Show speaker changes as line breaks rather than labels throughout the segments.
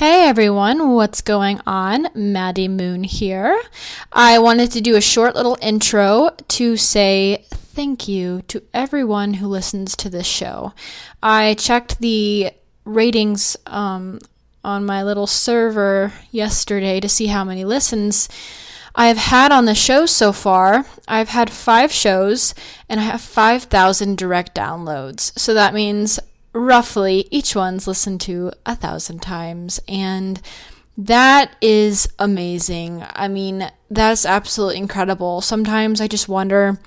Hey everyone, what's going on? Maddie Moon here. I wanted to do a short little intro to say thank you to everyone who listens to this show. I checked the ratings um, on my little server yesterday to see how many listens I've had on the show so far. I've had five shows and I have 5,000 direct downloads. So that means roughly each one's listened to a thousand times. And that is amazing. I mean, that's absolutely incredible. Sometimes I just wonder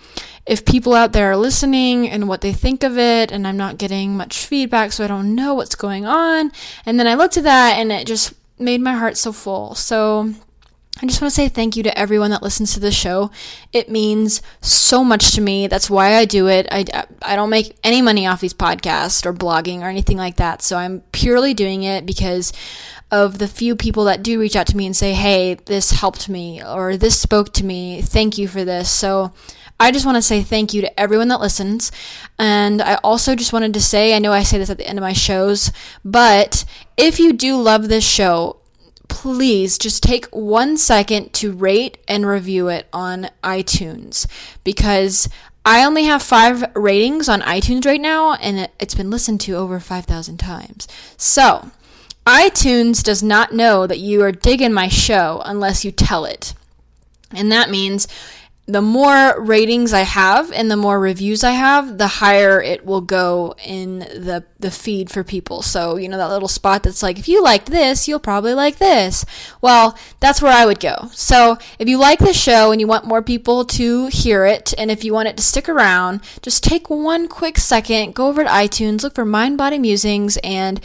if people out there are listening and what they think of it, and I'm not getting much feedback, so I don't know what's going on. And then I looked at that and it just made my heart so full. So I just want to say thank you to everyone that listens to the show. It means so much to me. That's why I do it. I, I don't make any money off these podcasts or blogging or anything like that. So I'm purely doing it because of the few people that do reach out to me and say, hey, this helped me or this spoke to me. Thank you for this. So I just want to say thank you to everyone that listens. And I also just wanted to say I know I say this at the end of my shows, but if you do love this show, please just take one second to rate and review it on iTunes because I only have five ratings on iTunes right now and it's been listened to over 5,000 times. So, iTunes does not know that you are digging my show unless you tell it. And that means the more ratings I have and the more reviews I have, the higher it will go in the the feed for people. So, you know that little spot that's like if you liked this, you'll probably like this. Well, that's where I would go. So, if you like the show and you want more people to hear it and if you want it to stick around, just take one quick second, go over to iTunes, look for Mind Body Musings and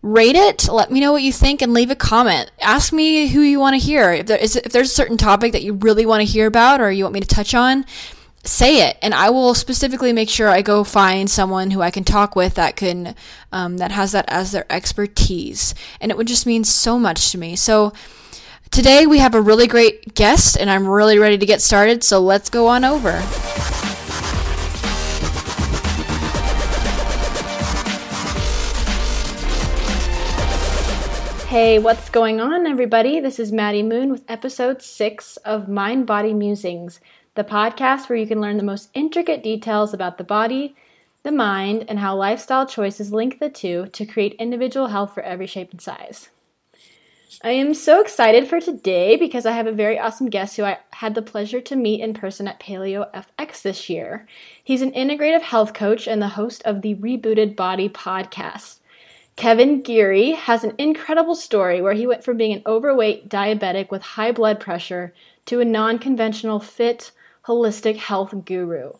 rate it let me know what you think and leave a comment. Ask me who you want to hear. If, there is, if there's a certain topic that you really want to hear about or you want me to touch on say it. And i will specifically make sure i go find someone who i can talk with that can um, that has that as their expertise. And it would just mean so much to me. So today we have a really great guest and i'm really ready to get started so let's go on over Hey, what's going on, everybody? This is Maddie Moon with episode six of Mind Body Musings, the podcast where you can learn the most intricate details about the body, the mind, and how lifestyle choices link the two to create individual health for every shape and size. I am so excited for today because I have a very awesome guest who I had the pleasure to meet in person at Paleo FX this year. He's an integrative health coach and the host of the Rebooted Body podcast. Kevin Geary has an incredible story where he went from being an overweight diabetic with high blood pressure to a non conventional, fit, holistic health guru.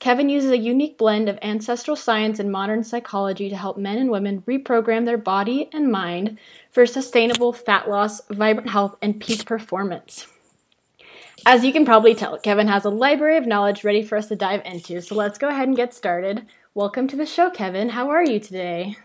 Kevin uses a unique blend of ancestral science and modern psychology to help men and women reprogram their body and mind for sustainable fat loss, vibrant health, and peak performance. As you can probably tell, Kevin has a library of knowledge ready for us to dive into, so let's go ahead and get started. Welcome to the show, Kevin. How are you today?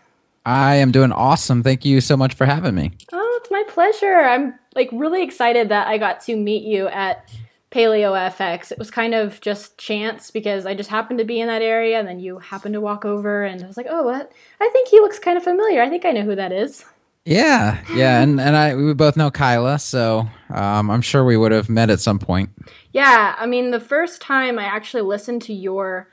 I am doing awesome. Thank you so much for having me.
Oh, it's my pleasure. I'm like really excited that I got to meet you at Paleo FX. It was kind of just chance because I just happened to be in that area and then you happened to walk over and I was like, "Oh, what? I think he looks kind of familiar. I think I know who that is."
Yeah, yeah, and and I we both know Kyla, so um, I'm sure we would have met at some point.
Yeah, I mean, the first time I actually listened to your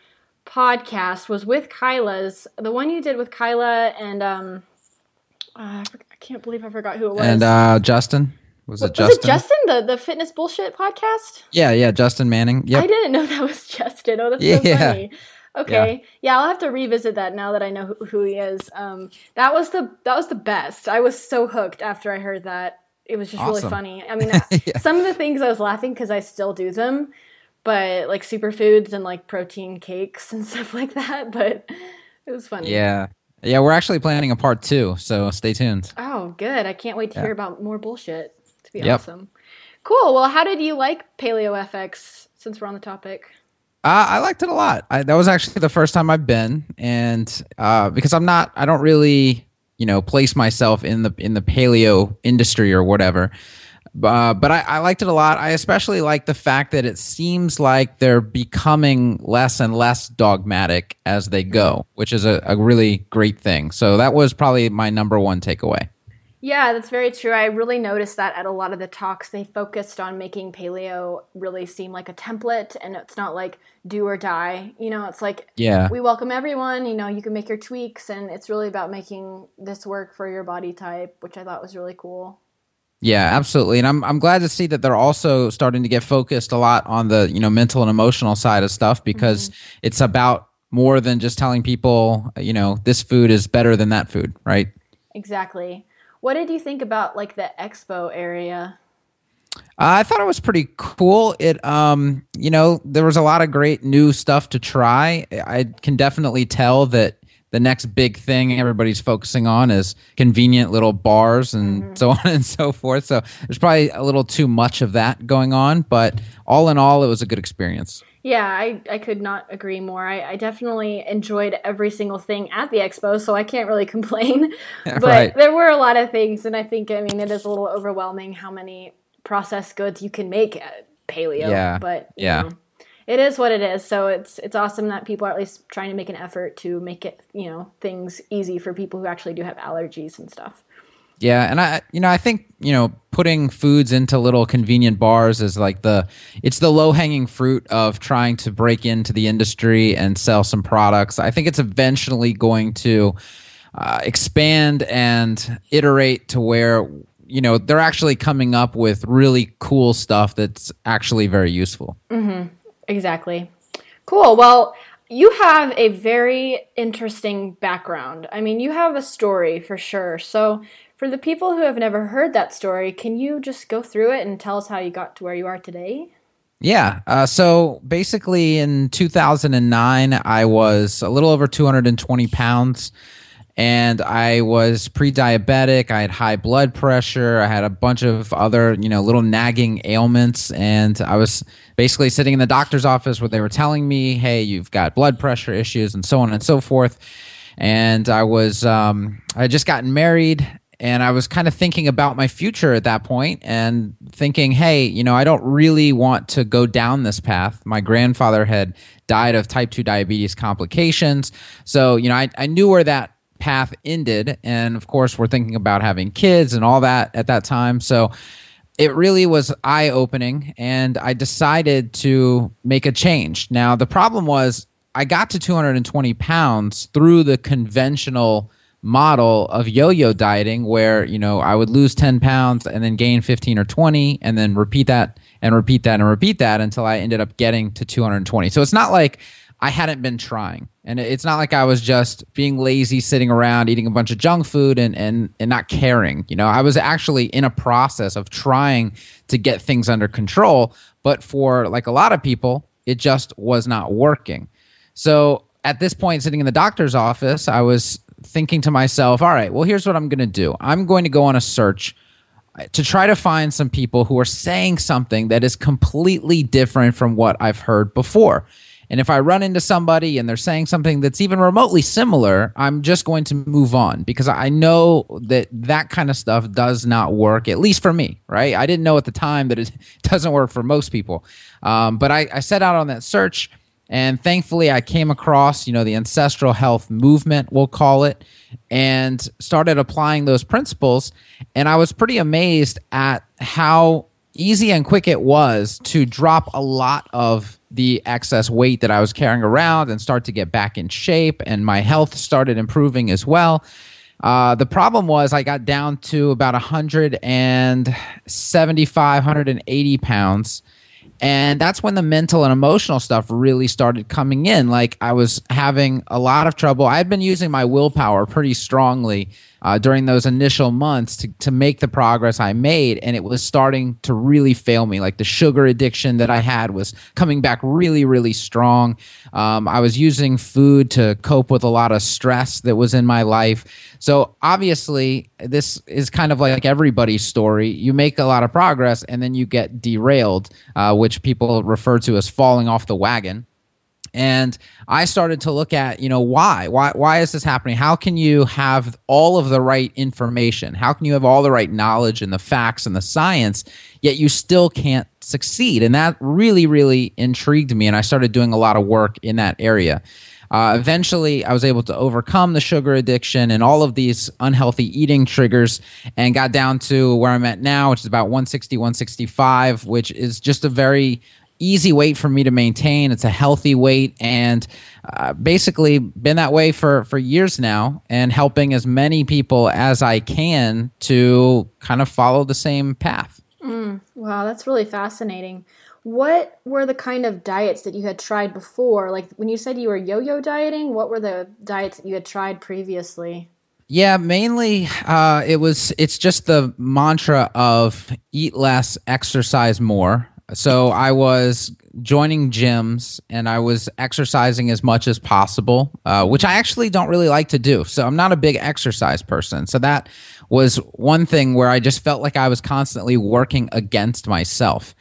podcast was with Kyla's, the one you did with Kyla and um, uh, I can't believe I forgot who it was.
And uh, Justin. Was it
was
Justin?
it Justin, the, the fitness bullshit podcast?
Yeah, yeah, Justin Manning. Yeah,
I didn't know that was Justin. Oh, that's yeah. so funny. Okay, yeah. yeah. I'll have to revisit that now that I know who, who he is. Um, that was the that was the best. I was so hooked after I heard that. It was just awesome. really funny. I mean, yeah. some of the things I was laughing because I still do them, but like superfoods and like protein cakes and stuff like that. But it was funny.
Yeah. Yeah, we're actually planning a part two, so stay tuned.
Oh, good. I can't wait to yeah. hear about more bullshit. To be yep. awesome. Cool. Well, how did you like Paleo FX since we're on the topic?
Uh, I liked it a lot. I, that was actually the first time I've been, and uh, because I'm not, I don't really, you know, place myself in the in the paleo industry or whatever. Uh, but I, I, liked it a lot. I especially like the fact that it seems like they're becoming less and less dogmatic as they go, which is a, a really great thing. So that was probably my number one takeaway.
Yeah, that's very true. I really noticed that at a lot of the talks, they focused on making paleo really seem like a template and it's not like do or die. You know, it's like,
yeah,
we welcome everyone. You know, you can make your tweaks and it's really about making this work for your body type, which I thought was really cool.
Yeah, absolutely. And I'm I'm glad to see that they're also starting to get focused a lot on the, you know, mental and emotional side of stuff because mm-hmm. it's about more than just telling people, you know, this food is better than that food, right?
Exactly. What did you think about like the expo area?
Uh, I thought it was pretty cool. It, um, you know, there was a lot of great new stuff to try. I can definitely tell that the next big thing everybody's focusing on is convenient little bars and mm-hmm. so on and so forth. So there's probably a little too much of that going on, but all in all, it was a good experience.
Yeah, I, I could not agree more. I, I definitely enjoyed every single thing at the expo, so I can't really complain. but right. there were a lot of things, and I think, I mean, it is a little overwhelming how many processed goods you can make at paleo.
Yeah.
But,
yeah.
Know, it is what it is. So it's it's awesome that people are at least trying to make an effort to make it, you know, things easy for people who actually do have allergies and stuff.
Yeah, and I you know, I think, you know, putting foods into little convenient bars is like the it's the low-hanging fruit of trying to break into the industry and sell some products. I think it's eventually going to uh, expand and iterate to where you know they're actually coming up with really cool stuff that's actually very useful.
Mm-hmm. Exactly. Cool. Well, you have a very interesting background. I mean, you have a story for sure. So, for the people who have never heard that story, can you just go through it and tell us how you got to where you are today?
Yeah. Uh, so basically, in 2009, I was a little over 220 pounds and I was pre-diabetic. I had high blood pressure. I had a bunch of other, you know, little nagging ailments, and I was basically sitting in the doctor's office where they were telling me, "Hey, you've got blood pressure issues," and so on and so forth. And I was, um, I had just gotten married, and I was kind of thinking about my future at that point, and thinking, "Hey, you know, I don't really want to go down this path." My grandfather had died of type two diabetes complications, so you know, I, I knew where that path ended. And of course, we're thinking about having kids and all that at that time. So it really was eye opening. And I decided to make a change. Now, the problem was I got to 220 pounds through the conventional model of yo-yo dieting where you know i would lose 10 pounds and then gain 15 or 20 and then repeat that and repeat that and repeat that until i ended up getting to 220 so it's not like I hadn't been trying. And it's not like I was just being lazy, sitting around, eating a bunch of junk food and, and, and not caring. You know, I was actually in a process of trying to get things under control. But for like a lot of people, it just was not working. So at this point, sitting in the doctor's office, I was thinking to myself, all right, well, here's what I'm going to do I'm going to go on a search uh, to try to find some people who are saying something that is completely different from what I've heard before. And if I run into somebody and they're saying something that's even remotely similar, I'm just going to move on because I know that that kind of stuff does not work, at least for me, right? I didn't know at the time that it doesn't work for most people. Um, but I, I set out on that search and thankfully I came across, you know, the ancestral health movement, we'll call it, and started applying those principles. And I was pretty amazed at how easy and quick it was to drop a lot of the excess weight that I was carrying around and start to get back in shape, and my health started improving as well. Uh, the problem was I got down to about 175, 180 pounds. And that's when the mental and emotional stuff really started coming in. Like I was having a lot of trouble. I had been using my willpower pretty strongly uh, during those initial months to, to make the progress I made. And it was starting to really fail me. Like the sugar addiction that I had was coming back really, really strong. Um, I was using food to cope with a lot of stress that was in my life. So obviously, this is kind of like everybody's story. You make a lot of progress and then you get derailed, uh, which people refer to as falling off the wagon and i started to look at you know why why why is this happening? How can you have all of the right information? How can you have all the right knowledge and the facts and the science yet you still can't succeed? And that really really intrigued me and i started doing a lot of work in that area. Uh, eventually, I was able to overcome the sugar addiction and all of these unhealthy eating triggers and got down to where I'm at now, which is about 160, 165, which is just a very easy weight for me to maintain. It's a healthy weight, and uh, basically been that way for for years now, and helping as many people as I can to kind of follow the same path.
Mm, wow, that's really fascinating. What were the kind of diets that you had tried before? Like when you said you were yo-yo dieting, what were the diets that you had tried previously?
Yeah, mainly uh, it was. It's just the mantra of eat less, exercise more. So I was joining gyms and I was exercising as much as possible, uh, which I actually don't really like to do. So I'm not a big exercise person. So that was one thing where I just felt like I was constantly working against myself.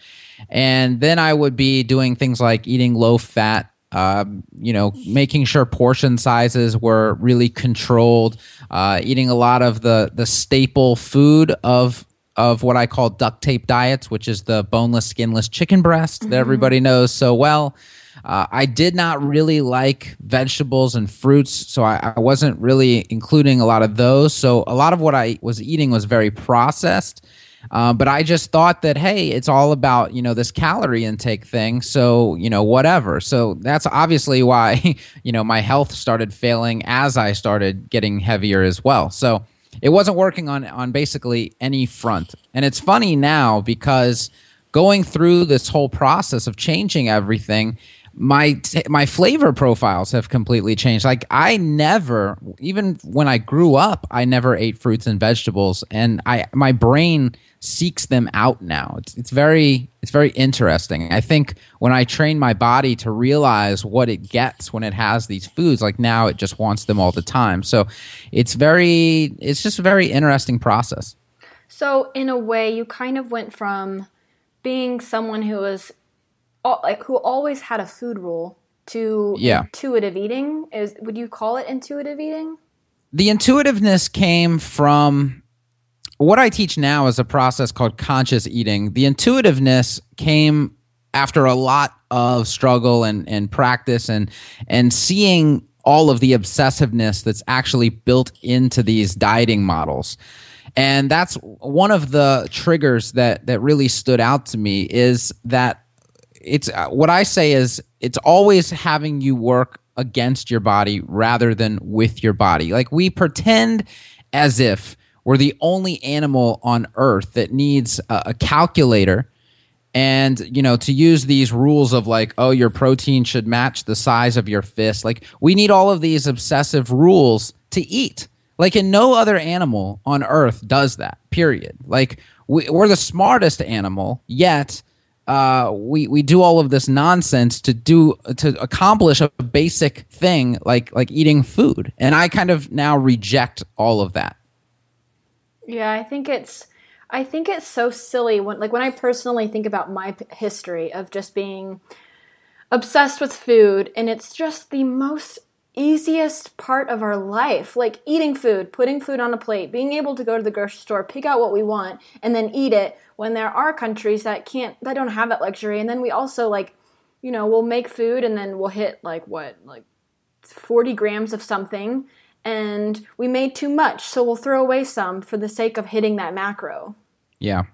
And then I would be doing things like eating low fat, uh, you know, making sure portion sizes were really controlled, uh, eating a lot of the the staple food of of what I call duct tape diets, which is the boneless, skinless chicken breast mm-hmm. that everybody knows so well. Uh, I did not really like vegetables and fruits, so I, I, wasn't really including a lot of those. So a lot of what I was eating was very processed. Uh, but I just thought that hey, it's all about you know this calorie intake thing. So you know whatever. So that's obviously why you know my health started failing as I started getting heavier as well. So it wasn't working on on basically any front. And it's funny now because going through this whole process of changing everything, my t- my flavor profiles have completely changed. Like I never, even when I grew up, I never ate fruits and vegetables, and I my brain seeks them out now. It's it's very it's very interesting. I think when I train my body to realize what it gets when it has these foods, like now it just wants them all the time. So it's very it's just a very interesting process.
So in a way, you kind of went from being someone who was like who always had a food rule to
yeah.
intuitive eating. Is would you call it intuitive eating?
The intuitiveness came from what I teach now is a process called conscious eating. The intuitiveness came after a lot of struggle and, and practice and and seeing all of the obsessiveness that's actually built into these dieting models. And that's one of the triggers that that really stood out to me is that it's uh, what I say is it's always having you work against your body rather than with your body. Like we pretend as if we're the only animal on earth that needs a, a calculator. And you know to use these rules of like oh your protein should match the size of your fist like we need all of these obsessive rules to eat. Like in no other animal on earth does that period. Like we, are the smartest animal yet uh, we we do all of this nonsense to do to accomplish a basic thing like like eating food. And i kind of now reject all of that
yeah, I think it's I think it's so silly when like when I personally think about my p- history of just being obsessed with food and it's just the most easiest part of our life like eating food putting food on a plate being able to go to the grocery store pick out what we want and then eat it when there are countries that can't that don't have that luxury. And then we also like you know we'll make food and then we'll hit like what like 40 grams of something and we made too much, so we'll throw away some for the sake of hitting that macro.
Yeah.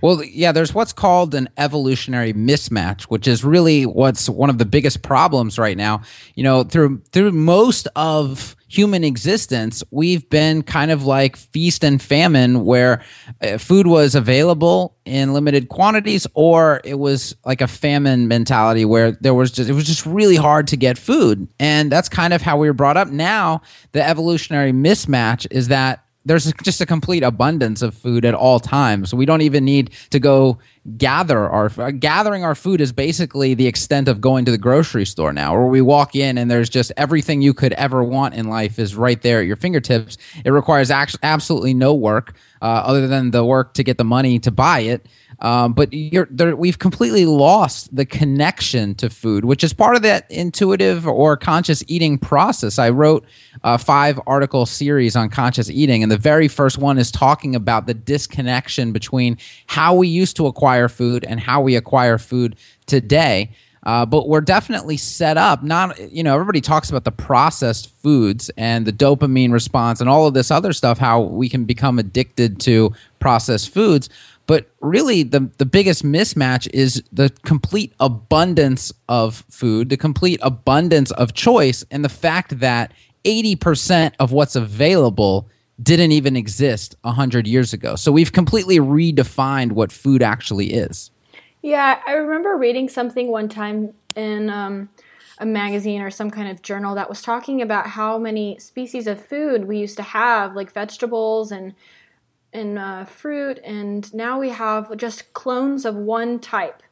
Well, yeah, there's what's called an evolutionary mismatch, which is really what's one of the biggest problems right now. You know, through through most of human existence, we've been kind of like feast and famine, where uh, food was available in limited quantities, or it was like a famine mentality where there was just it was just really hard to get food, and that's kind of how we were brought up. Now, the evolutionary mismatch is that there's just a complete abundance of food at all times. We don't even need to go gather our gathering our food is basically the extent of going to the grocery store now, where we walk in and there's just everything you could ever want in life is right there at your fingertips. It requires actually absolutely no work uh, other than the work to get the money to buy it. Um, but we've completely lost the connection to food, which is part of that intuitive or conscious eating process. I wrote a five article series on conscious eating, and the very first one is talking about the disconnection between how we used to acquire food and how we acquire food today. Uh, but we're definitely set up. Not you know everybody talks about the processed foods and the dopamine response and all of this other stuff. How we can become addicted to processed foods. But really, the, the biggest mismatch is the complete abundance of food, the complete abundance of choice, and the fact that 80% of what's available didn't even exist 100 years ago. So we've completely redefined what food actually is.
Yeah, I remember reading something one time in um, a magazine or some kind of journal that was talking about how many species of food we used to have, like vegetables and and uh, fruit, and now we have just clones of one type.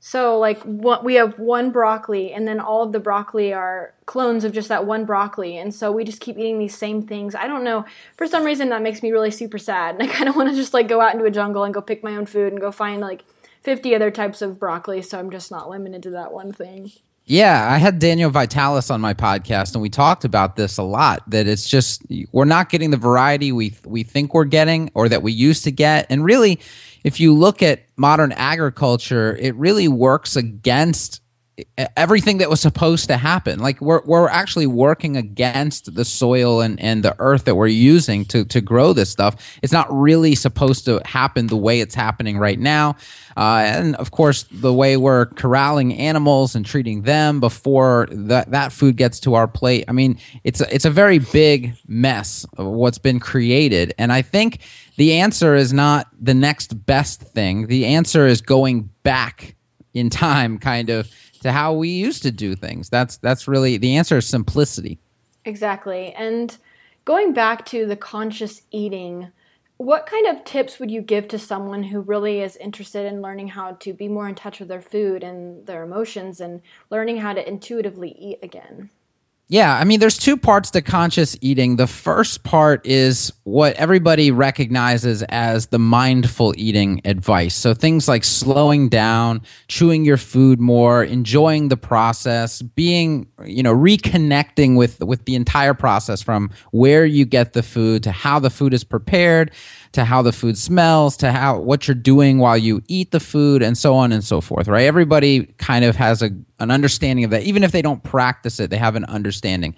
So like what we have one broccoli, and then all of the broccoli are clones of just that one broccoli, and so we just keep eating these same things. I don't know. For some reason, that makes me really super sad, and I kind of want to just like go out into a jungle and go pick my own food and go find like 50 other types of broccoli. So I'm just not limited to that one thing.
Yeah, I had Daniel Vitalis on my podcast, and we talked about this a lot. That it's just we're not getting the variety we we think we're getting, or that we used to get. And really, if you look at modern agriculture, it really works against everything that was supposed to happen. Like we're we're actually working against the soil and, and the earth that we're using to to grow this stuff. It's not really supposed to happen the way it's happening right now. Uh, and of course, the way we're corralling animals and treating them before that that food gets to our plate. I mean, it's a, it's a very big mess of what's been created. And I think the answer is not the next best thing. The answer is going back in time, kind of to how we used to do things. That's that's really the answer is simplicity.
Exactly. And going back to the conscious eating, what kind of tips would you give to someone who really is interested in learning how to be more in touch with their food and their emotions and learning how to intuitively eat again?
Yeah, I mean, there's two parts to conscious eating. The first part is what everybody recognizes as the mindful eating advice. So things like slowing down, chewing your food more, enjoying the process, being, you know, reconnecting with with the entire process from where you get the food to how the food is prepared to how the food smells to how what you're doing while you eat the food and so on and so forth right? Everybody kind of has a, an understanding of that even if they don't practice it they have an understanding.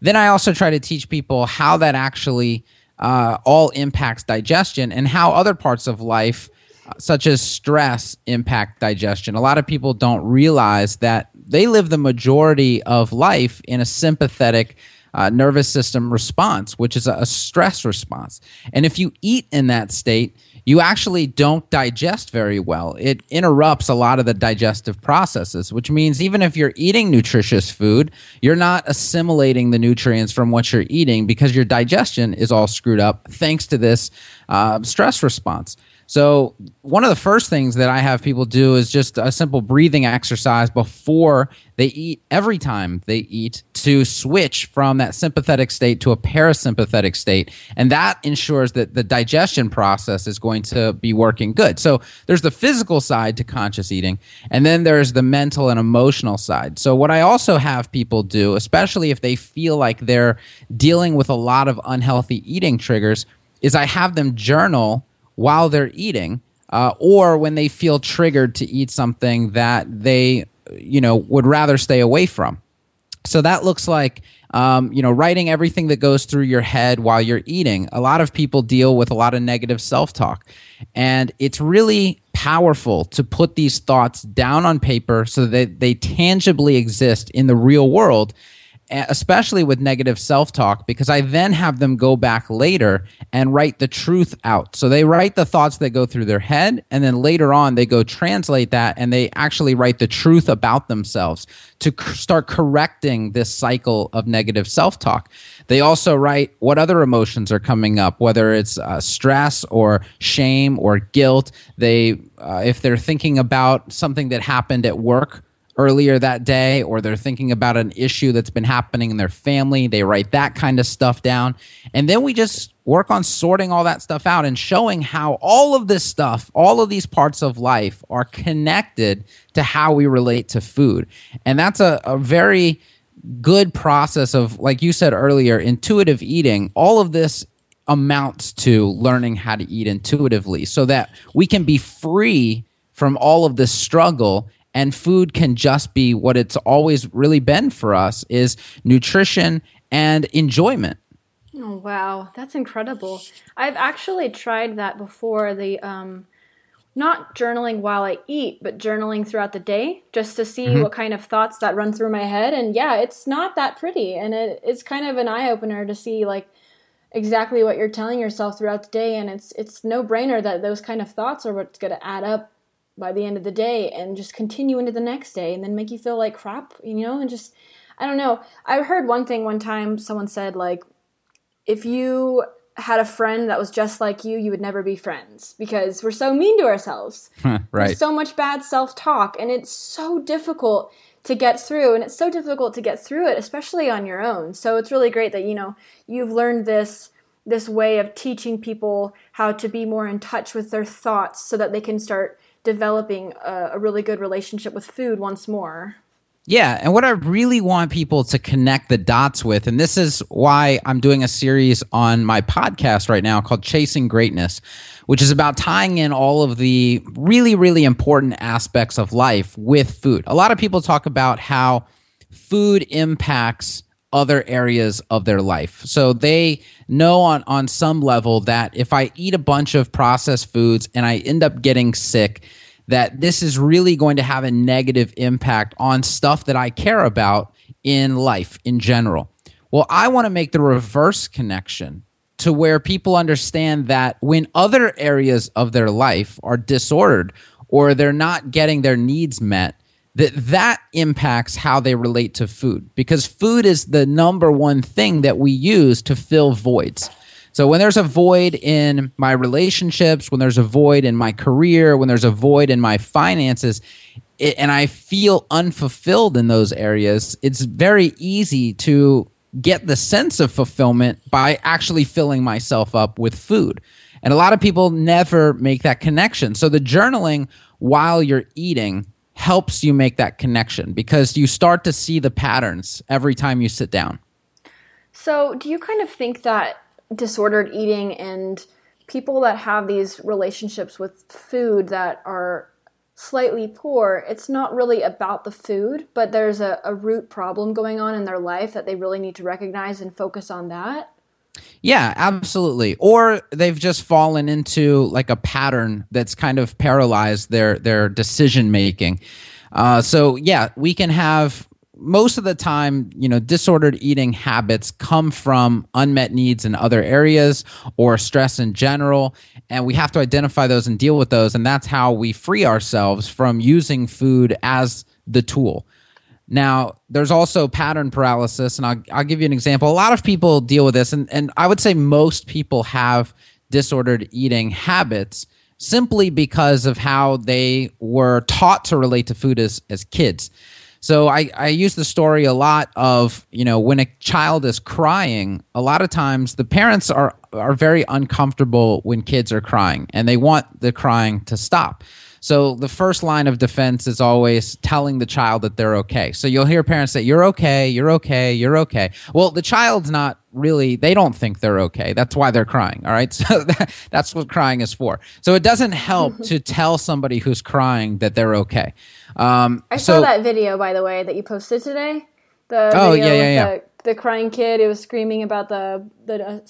Then i also try to teach people how that actually uh, all impacts digestion and how other parts of life uh, such as stress impact digestion. A lot of people don't realize that they live the majority of life in a sympathetic uh, nervous system response, which is a, a stress response. And if you eat in that state, you actually don't digest very well. It interrupts a lot of the digestive processes, which means even if you're eating nutritious food, you're not assimilating the nutrients from what you're eating because your digestion is all screwed up thanks to this uh, stress response. So, one of the first things that I have people do is just a simple breathing exercise before they eat, every time they eat, to switch from that sympathetic state to a parasympathetic state. And that ensures that the digestion process is going to be working good. So, there's the physical side to conscious eating, and then there's the mental and emotional side. So, what I also have people do, especially if they feel like they're dealing with a lot of unhealthy eating triggers, is I have them journal while they're eating uh, or when they feel triggered to eat something that they you know would rather stay away from. So that looks like um, you know writing everything that goes through your head while you're eating. A lot of people deal with a lot of negative self-talk. And it's really powerful to put these thoughts down on paper so that they tangibly exist in the real world especially with negative self talk, because I then have them go back later and write the truth out. So they write the thoughts that go through their head, and then later on, they go translate that and they actually write the truth about themselves to start correcting this cycle of negative self talk. They also write what other emotions are coming up, whether it's uh, stress or shame or guilt. They, uh, if they're thinking about something that happened at work, earlier that day or they're thinking about an issue that's been happening in their family. They write that kind of stuff down. And then we just work on sorting all that stuff out and showing how all of this stuff, all of these parts of life are connected to how we relate to food. And that's a, a very good process of, like you said earlier, intuitive eating. All of this amounts to learning how to eat intuitively so that we can be free from all of this struggle and food can just be what it's always really been for us is nutrition and enjoyment.
Oh wow, that's incredible. I've actually tried that before the um not journaling while I eat, but journaling throughout the day just to see mm-hmm. what kind of thoughts that run through my head and yeah, it's not that pretty and it, it's kind of an eye opener to see like exactly what you're telling yourself throughout the day and it's it's no brainer that those kind of thoughts are what's going to add up by the end of the day and just continue into the next day and then make you feel like crap you know and just i don't know. I heard one thing one time someone said like if you had a friend that was just like you you would never be friends because we're so mean to ourselves.
Right. There's
so much bad self-talk and it's so difficult to get through and it's so difficult to get through it especially on your own. So it's really great that you know you've learned this this way of teaching people how to be more in touch with their thoughts so that they can start developing a, a really good relationship with food once more
yeah, and what I really want people to connect the dots with, and this is why I'm doing a series on my podcast right now called Chasing Greatness, which is about tying in all of the really, really important aspects of life with food. A lot of people talk about how food impacts other areas of their life. So they know on, on some level that if I eat a bunch of processed foods and I end up getting sick, that this is really going to have a negative impact on stuff that I care about in life in general. Well, I want to make the reverse connection to where people understand that when other areas of their life are disordered or they're not getting their needs met, that that impacts how they relate to food because food is the number one thing that we use to fill voids. So when there's a void in my relationships, when there's a void in my career, when there's a void in my finances, it, and I feel unfulfilled in those areas, it's very easy to get the sense of fulfillment by actually filling myself up with food. And a lot of people never make that connection. So the journaling while you're eating helps you make that connection because you start to see the patterns every time you sit down.
So, do you kind of think that disordered eating and people that have these relationships with food that are slightly poor, it's not really about the food, but there's a, a root problem going on in their life that they really need to recognize and focus on that.
Yeah, absolutely. Or they've just fallen into like a pattern that's kind of paralyzed their their decision making. Uh, so yeah, we can have most of the time, you know, disordered eating habits come from unmet needs in other areas or stress in general. And we have to identify those and deal with those. And that's how we free ourselves from using food as the tool. Now, there's also pattern paralysis. And I'll, I'll give you an example. A lot of people deal with this. And, and I would say most people have disordered eating habits simply because of how they were taught to relate to food as, as kids. So I, I use the story a lot of, you know, when a child is crying, a lot of times the parents are, are very uncomfortable when kids are crying and they want the crying to stop. So the first line of defense is always telling the child that they're okay. So you'll hear parents say, You're okay, you're okay, you're okay. Well, the child's not really, they don't think they're okay. That's why they're crying. All right. So that, that's what crying is for. So it doesn't help to tell somebody who's crying that they're okay. Um,
I
so,
saw that video, by the way, that you posted today. The
oh, yeah, yeah, yeah.
The, the, crying kid. It was screaming about the, the uh,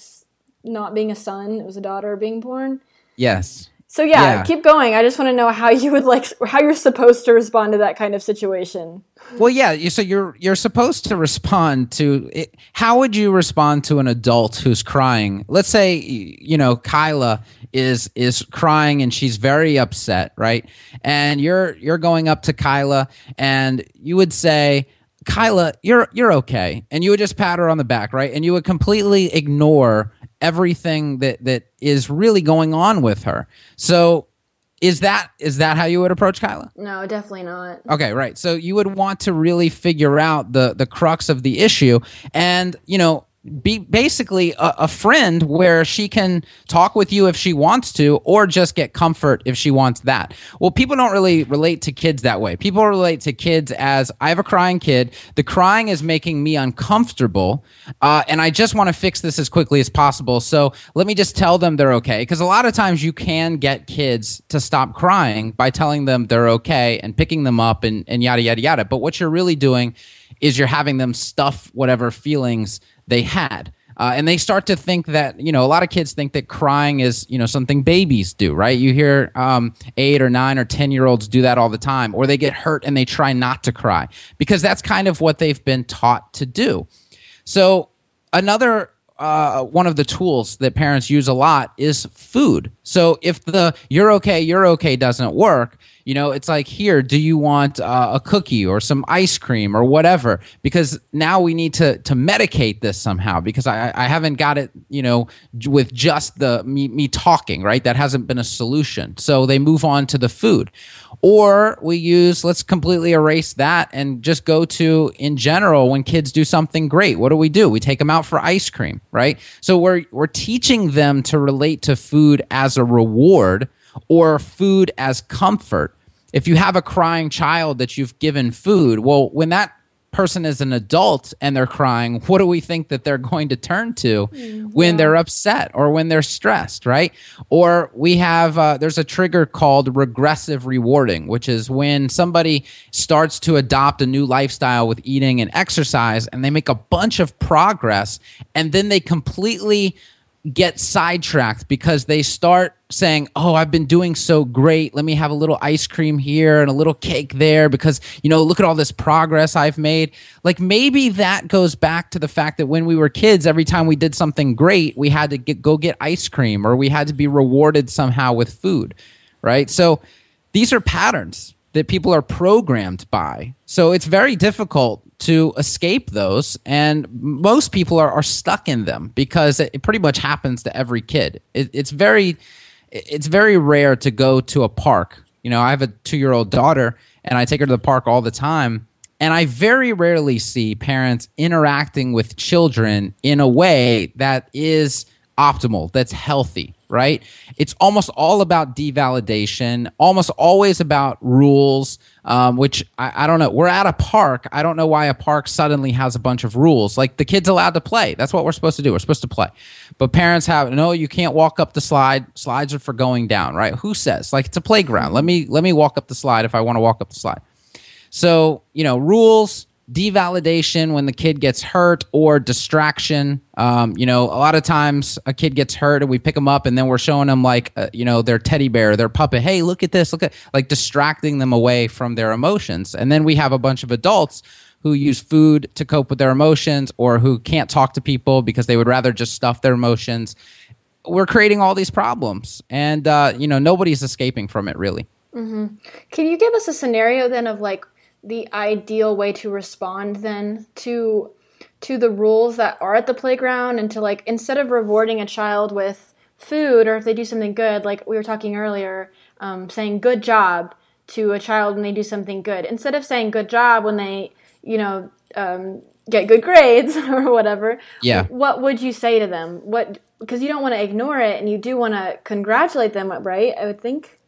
not being a son. It was a daughter being born.
Yes.
So yeah, yeah, keep going. I just want to know how you would like how you're supposed to respond to that kind of situation.
Well, yeah. So you're you're supposed to respond to it. How would you respond to an adult who's crying? Let's say you know Kyla is is crying and she's very upset, right? And you're you're going up to Kyla and you would say, "Kyla, you're you're okay," and you would just pat her on the back, right? And you would completely ignore everything that that is really going on with her. So is that is that how you would approach Kyla?
No, definitely not.
Okay, right. So you would want to really figure out the the crux of the issue and, you know, be basically a, a, friend where she can talk with you if she wants to or just get comfort if she wants that. Well people don't really relate to kids that way. People relate to kids as i have a crying kid. The crying is making me uncomfortable uh, and i just want to fix this as quickly as possible. So let me just tell them they're okay. Because a lot of times you can get kids to stop crying by telling them they're okay and picking them up and, and yada yada yada. But what you're really doing is you're having them stuff whatever feelings they had. Uh, and they start to think that you know a lot of kids think that crying is you know something babies do right you hear um, eight or nine or ten year olds do that all the time or they get hurt and they try not to cry because that's kind of what they've been taught to do so another uh, one of the tools that parents use a lot is food. So if the you're okay, you're okay doesn't work, you know, it's like here, do you want uh, a cookie or some ice cream or whatever? Because now we need to to medicate this somehow because I I haven't got it, you know, with just the me, me talking, right? That hasn't been a solution. So they move on to the food. Or we use let's completely erase that and just go to in general when kids do something great. What do we do? We take them out for ice cream, right? So we're we're teaching them to relate to food as a reward or food as comfort. If you have a crying child that you've given food, well, when that person is an adult and they're crying, what do we think that they're going to turn to mm, when they're upset or when they're stressed, right? Or we have, uh, there's a trigger called regressive rewarding, which is when somebody starts to adopt a new lifestyle with eating and exercise and they make a bunch of progress and then they completely get sidetracked because they start saying, Oh, I've been doing so great. Let me have a little ice cream here and a little cake there because, you know, look at all this progress I've made. Like maybe that goes back to the fact that when we were kids, every time we did something great, we had to get, go get ice cream or we had to be rewarded somehow with food, right? So these are patterns that people are programmed by. So it's very difficult to escape those. And most people are, are stuck in them because it, pretty much happens to every kid. It, it's very, it's very rare to go to a park. You know, I have a two year old daughter and I take her to the park all the time. And I very rarely see parents interacting with children in a way that is optimal, that's healthy right? It's almost all about devalidation, almost always about rules, um, which I, I, don't know. We're at a park. I don't know why a park suddenly has a bunch of rules. Like the kid's allowed to play. That's what we're supposed to do. We're supposed to play. But parents have no, you can't walk up the slide. Slides are for going down, right? Who says? Like it's a playground. Let me let me walk up the slide if I want to walk up the slide. So, you know, rules devalidation when the kid gets hurt or distraction. Um, you know, a lot of times a kid gets hurt and we pick them up and then we're showing them like, uh, you know, their teddy bear, their puppet. Hey, look at this. Look at like distracting them away from their emotions. And then we have a bunch of adults who use food to cope with their emotions or who can't talk to people because they would rather just stuff their emotions. We're creating all these problems and, uh, you know, nobody's escaping from it really.
Mm-hmm. Can you give us a scenario then of like the ideal way to respond then to to the rules that are at the playground and to like instead of rewarding a child with food or if they do something good like we were talking earlier um, saying good job to a child when they do something good. Instead of saying good job when they you know um, get good grades or whatever
yeah.
what would you say to them? What because you don't want to ignore it and you do want to congratulate them right? I would think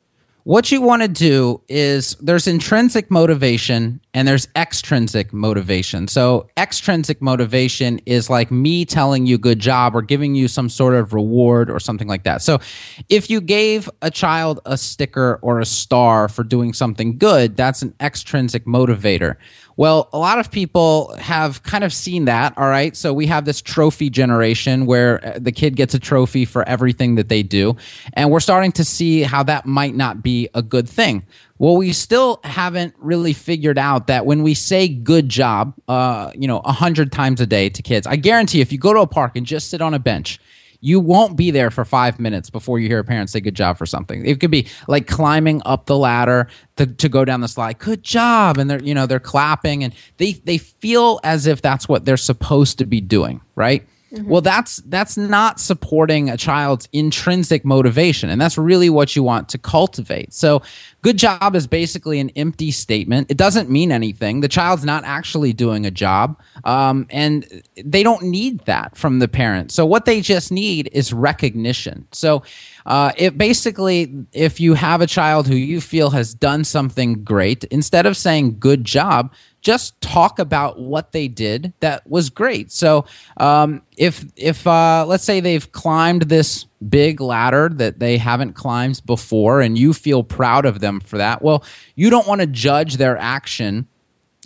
what you want to do is there's intrinsic motivation and there's extrinsic motivation. So, extrinsic motivation is like me telling you good job or giving you some sort of reward or something like that. So, if you gave a child a sticker or a star for doing something good, that's an extrinsic motivator. Well, a lot of people have kind of seen that. All right. So we have this trophy generation where uh, the kid gets a trophy for everything that they do. And we're starting to see how that might not be a good thing. Well, we still haven't really figured out that when we say good job, uh, you know, a hundred times a day to kids, I guarantee if you go to a park and just sit on a bench you won't be there for five minutes before you hear a parent say good job for something. It could be like climbing up the ladder to, to go down the slide. Good job. And they're, you know, they're clapping and they, they feel as if that's what they're supposed to be doing, right? Mm-hmm. Well, that's that's not supporting a child's intrinsic motivation, and that's really what you want to cultivate. So, good job is basically an empty statement. It doesn't mean anything. The child's not actually doing a job, um, and they don't need that from the parent. So, what they just need is recognition. So, uh, it basically, if you have a child who you feel has done something great, instead of saying "good job," just talk about what they did that was great. So um, if if uh, let's say they've climbed this big ladder that they haven't climbed before, and you feel proud of them for that, well, you don't want to judge their action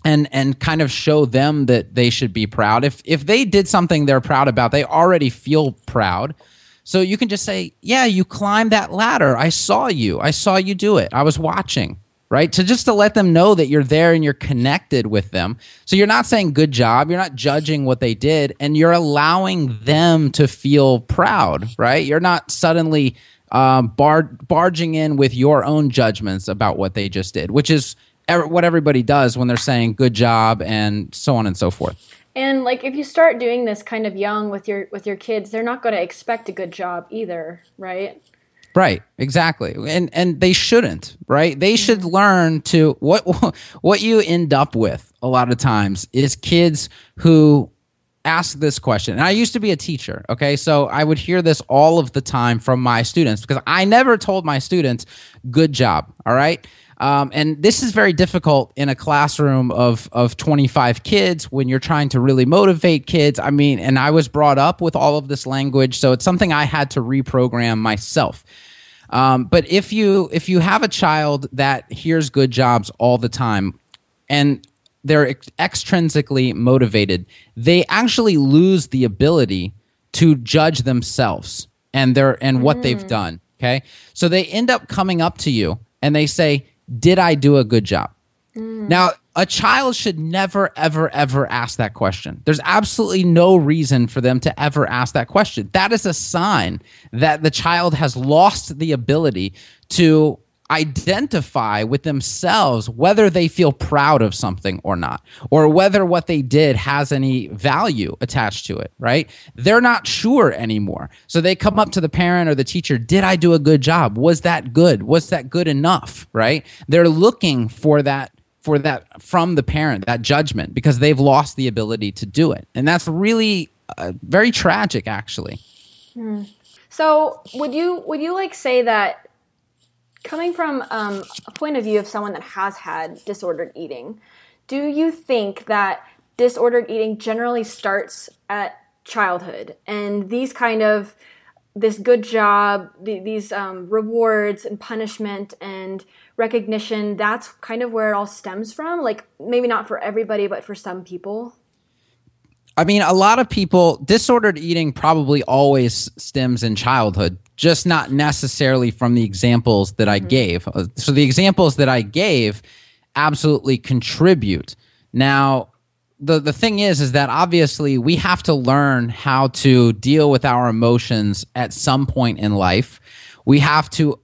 and and kind of show them that they should be proud. If if they did something they're proud about, they already feel proud. So you can just say, "Yeah, you climbed that ladder. I saw you. I saw you do it. I was watching." Right? To just to let them know that you're there and you're connected with them. So you're not saying good job, you're not judging what they did, and you're allowing them to feel proud, right? You're not suddenly um, bar- barging in with your own judgments about what they just did, which is er- what everybody does when they're saying good job and so on and so forth.
And like if you start doing this kind of young with your with your kids, they're not going to expect a good job either, right?
Right, exactly. And and they shouldn't, right? They should mm-hmm. learn to what what you end up with a lot of times is kids who ask this question. And I used to be a teacher, okay? So I would hear this all of the time from my students because I never told my students, "Good job." All right? Um, and this is very difficult in a classroom of, of 25 kids when you're trying to really motivate kids. I mean, and I was brought up with all of this language, so it's something I had to reprogram myself. Um, but if you if you have a child that hears good jobs all the time, and they're ex- extrinsically motivated, they actually lose the ability to judge themselves and their and what mm. they've done. Okay, so they end up coming up to you and they say, "Did I do a good job?" Mm. Now, a child should never, ever, ever ask that question. There's absolutely no reason for them to ever ask that question. That is a sign that the child has lost the ability to identify with themselves whether they feel proud of something or not, or whether what they did has any value attached to it, right? They're not sure anymore. So they come up to the parent or the teacher Did I do a good job? Was that good? Was that good enough, right? They're looking for that for that from the parent that judgment because they've lost the ability to do it. And that's really uh, very tragic actually.
Hmm. so would you would you like say that coming from um, a point of view of someone that has had disordered eating do you think that disordered eating generally starts at childhood? And these kind of this good job the, these um, rewards and punishment and recognition that's kind of where it all stems from like maybe not for everybody but for some people?
I mean a lot of people disordered eating probably always stems in childhood just not necessarily from the examples that i mm-hmm. gave. Uh, so the examples that i gave absolutely contribute. Now the the thing is is that obviously we have to learn how to deal with our emotions at some point in life. We have to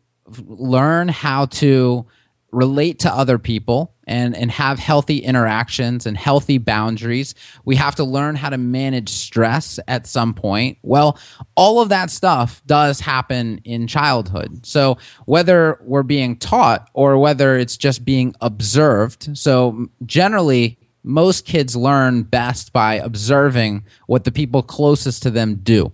learn how to relate to other people and and have healthy interactions and healthy boundaries. We have to learn how to manage stress at some point. Well all of that stuff does happen in childhood. So whether we're being taught or whether it's just being observed so generally most kids learn best by observing what the people closest to them do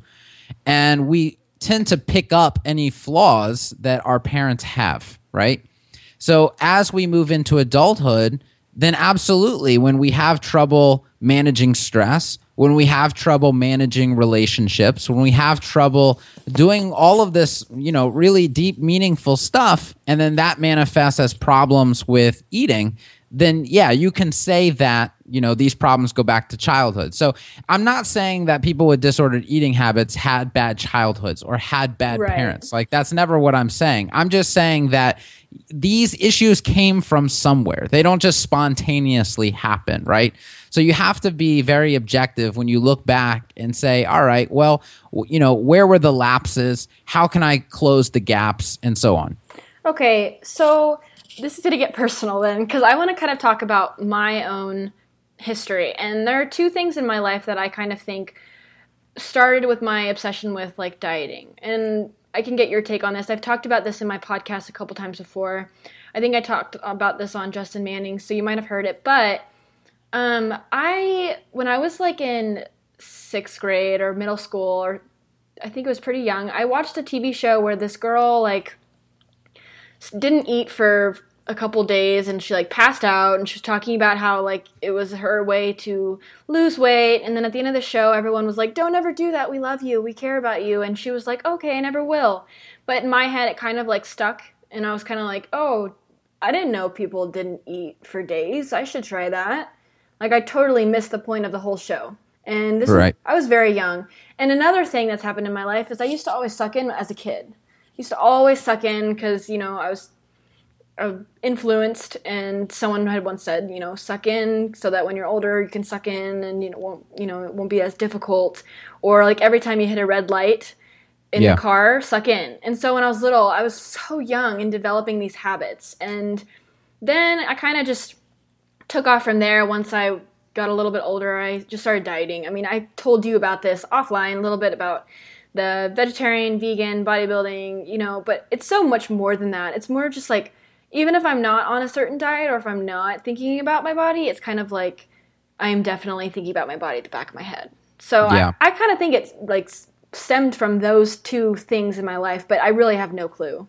and we tend to pick up any flaws that our parents have, right? So as we move into adulthood, then absolutely, when we have trouble managing stress, when we have trouble managing relationships, when we have trouble doing all of this, you know, really deep, meaningful stuff, and then that manifests as problems with eating, then yeah, you can say that, you know, these problems go back to childhood. So I'm not saying that people with disordered eating habits had bad childhoods or had bad right. parents. Like that's never what I'm saying. I'm just saying that these issues came from somewhere. They don't just spontaneously happen, right? So you have to be very objective when you look back and say, all right, well, you know, where were the lapses? How can I close the gaps and so on?
Okay. So this is going to get personal then, because I want to kind of talk about my own history. And there are two things in my life that I kind of think started with my obsession with like dieting. And I can get your take on this. I've talked about this in my podcast a couple times before. I think I talked about this on Justin Manning, so you might have heard it. But um, I, when I was like in sixth grade or middle school, or I think it was pretty young, I watched a TV show where this girl like didn't eat for a couple days and she like passed out and she was talking about how like it was her way to lose weight. And then at the end of the show everyone was like don't ever do that. We love you. We care about you. And she was like okay i never will. But in my head it kind of like stuck. And i was kind of like oh i didn't know people didn't eat for days. I should try that. Like i totally missed the point of the whole show. And this
Right.
i was very young. And another thing that's happened in my life is i used to always suck in as a kid. Used to always suck in because you know i was uh, influenced and someone had once said you know suck in so that when you're older you can suck in and you know won't you know it won't be as difficult. Or like every time you hit a red light in
Yeah.
the car suck in. And so when i was little i was so young in developing these habits. And then i kind of just took off from there. Once i got a little bit older i just started dieting. I mean i told you about this offline a little bit about the vegetarian vegan bodybuilding you know but it's so much more than that. It's more just like even if i'm not on a certain diet or if i'm not thinking about my body it's kind of like i am definitely thinking about my body at the back of my head so
Yeah.
i, I kind of think it's like stemmed from those two things in my life but i really have no clue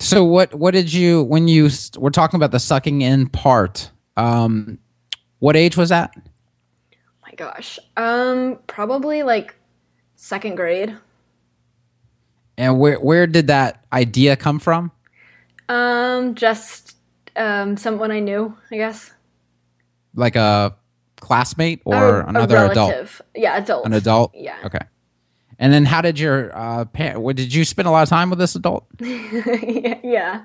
So what what did you when you were talking about the sucking in part? Um, what age was that?
my gosh um probably like second grade
And where where did that idea come from?
Um just um someone i knew i guess
Like a classmate or
A- a
another adult?
yeah adult
An adult?
yeah
Okay. And then how did your uh parent what did you spend a lot of time with this adult?
yeah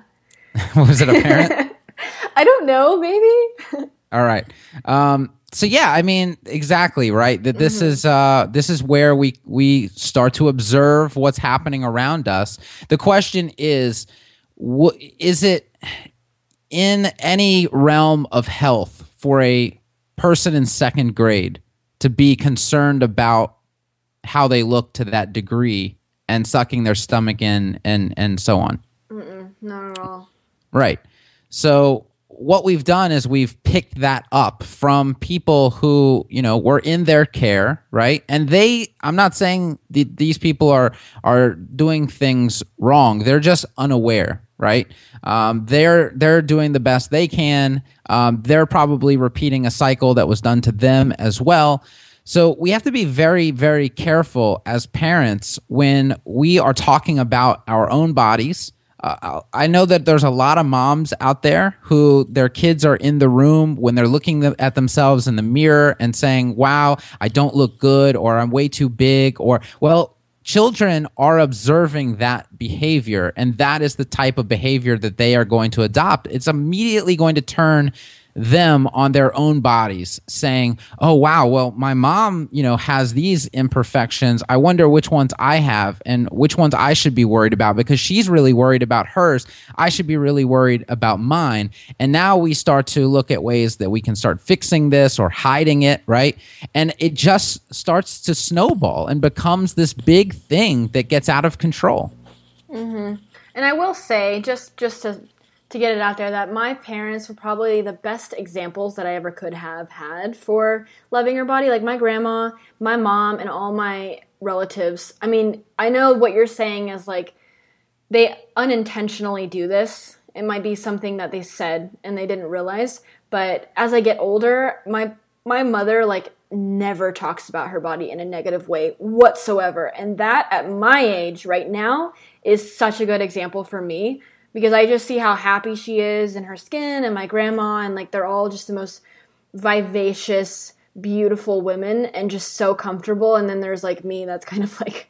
was it a parent?
i don't know maybe
All right. Um, so yeah, I mean, exactly right. That this is uh, this is where we we start to observe what's happening around us. The question is, wh- is it in any realm of health for a person in second grade to be concerned about how they look to that degree and sucking their stomach in and and so on?
not at all
Right. So what we've done is we've picked that up from people who you know were in their care, right? And they, I'm not saying th- these people are are doing things wrong. They're just unaware, right? Um, they're they're doing the best they can. Um, they're probably repeating a cycle that was done to them as well. So we have to be very, very careful as parents when we are talking about our own bodies. Uh, I know that there's a lot of moms out there who their kids are in the room when they're looking at themselves in the mirror and saying, "Wow, I don't look good," or "I'm way too big," or well. Children are observing that behavior, and that is the type of behavior that they are going to adopt. It's immediately going to turn them on their own bodies saying oh wow well my mom you know has these imperfections. I wonder which ones i have and which ones i should be worried about because she's really worried about hers. I should be really worried about mine. And now we start to look at ways that we can start fixing this or hiding it right? And it just starts to snowball and becomes this big thing that gets out of control. Mm-hmm.
And i will say just just to to get it out there that my parents were probably the best examples that I ever could have had for loving your body. Like my grandma, my mom, and all my relatives. I mean, I know what you're saying is like they unintentionally do this. It might be something that they said and they didn't realize. But as I get older, my my mother like never talks about her body in a negative way whatsoever. And that at my age right now is such a good example for me because I just see how happy she is in her skin and my grandma and like they're all just the most vivacious, beautiful women and just so comfortable and then there's like me that's kind of like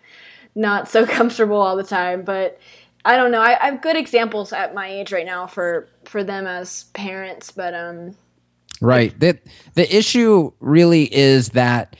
not so comfortable all the time, but I don't know. I, I have good examples at my age right now for for them as parents, but um
Right. The the issue really is that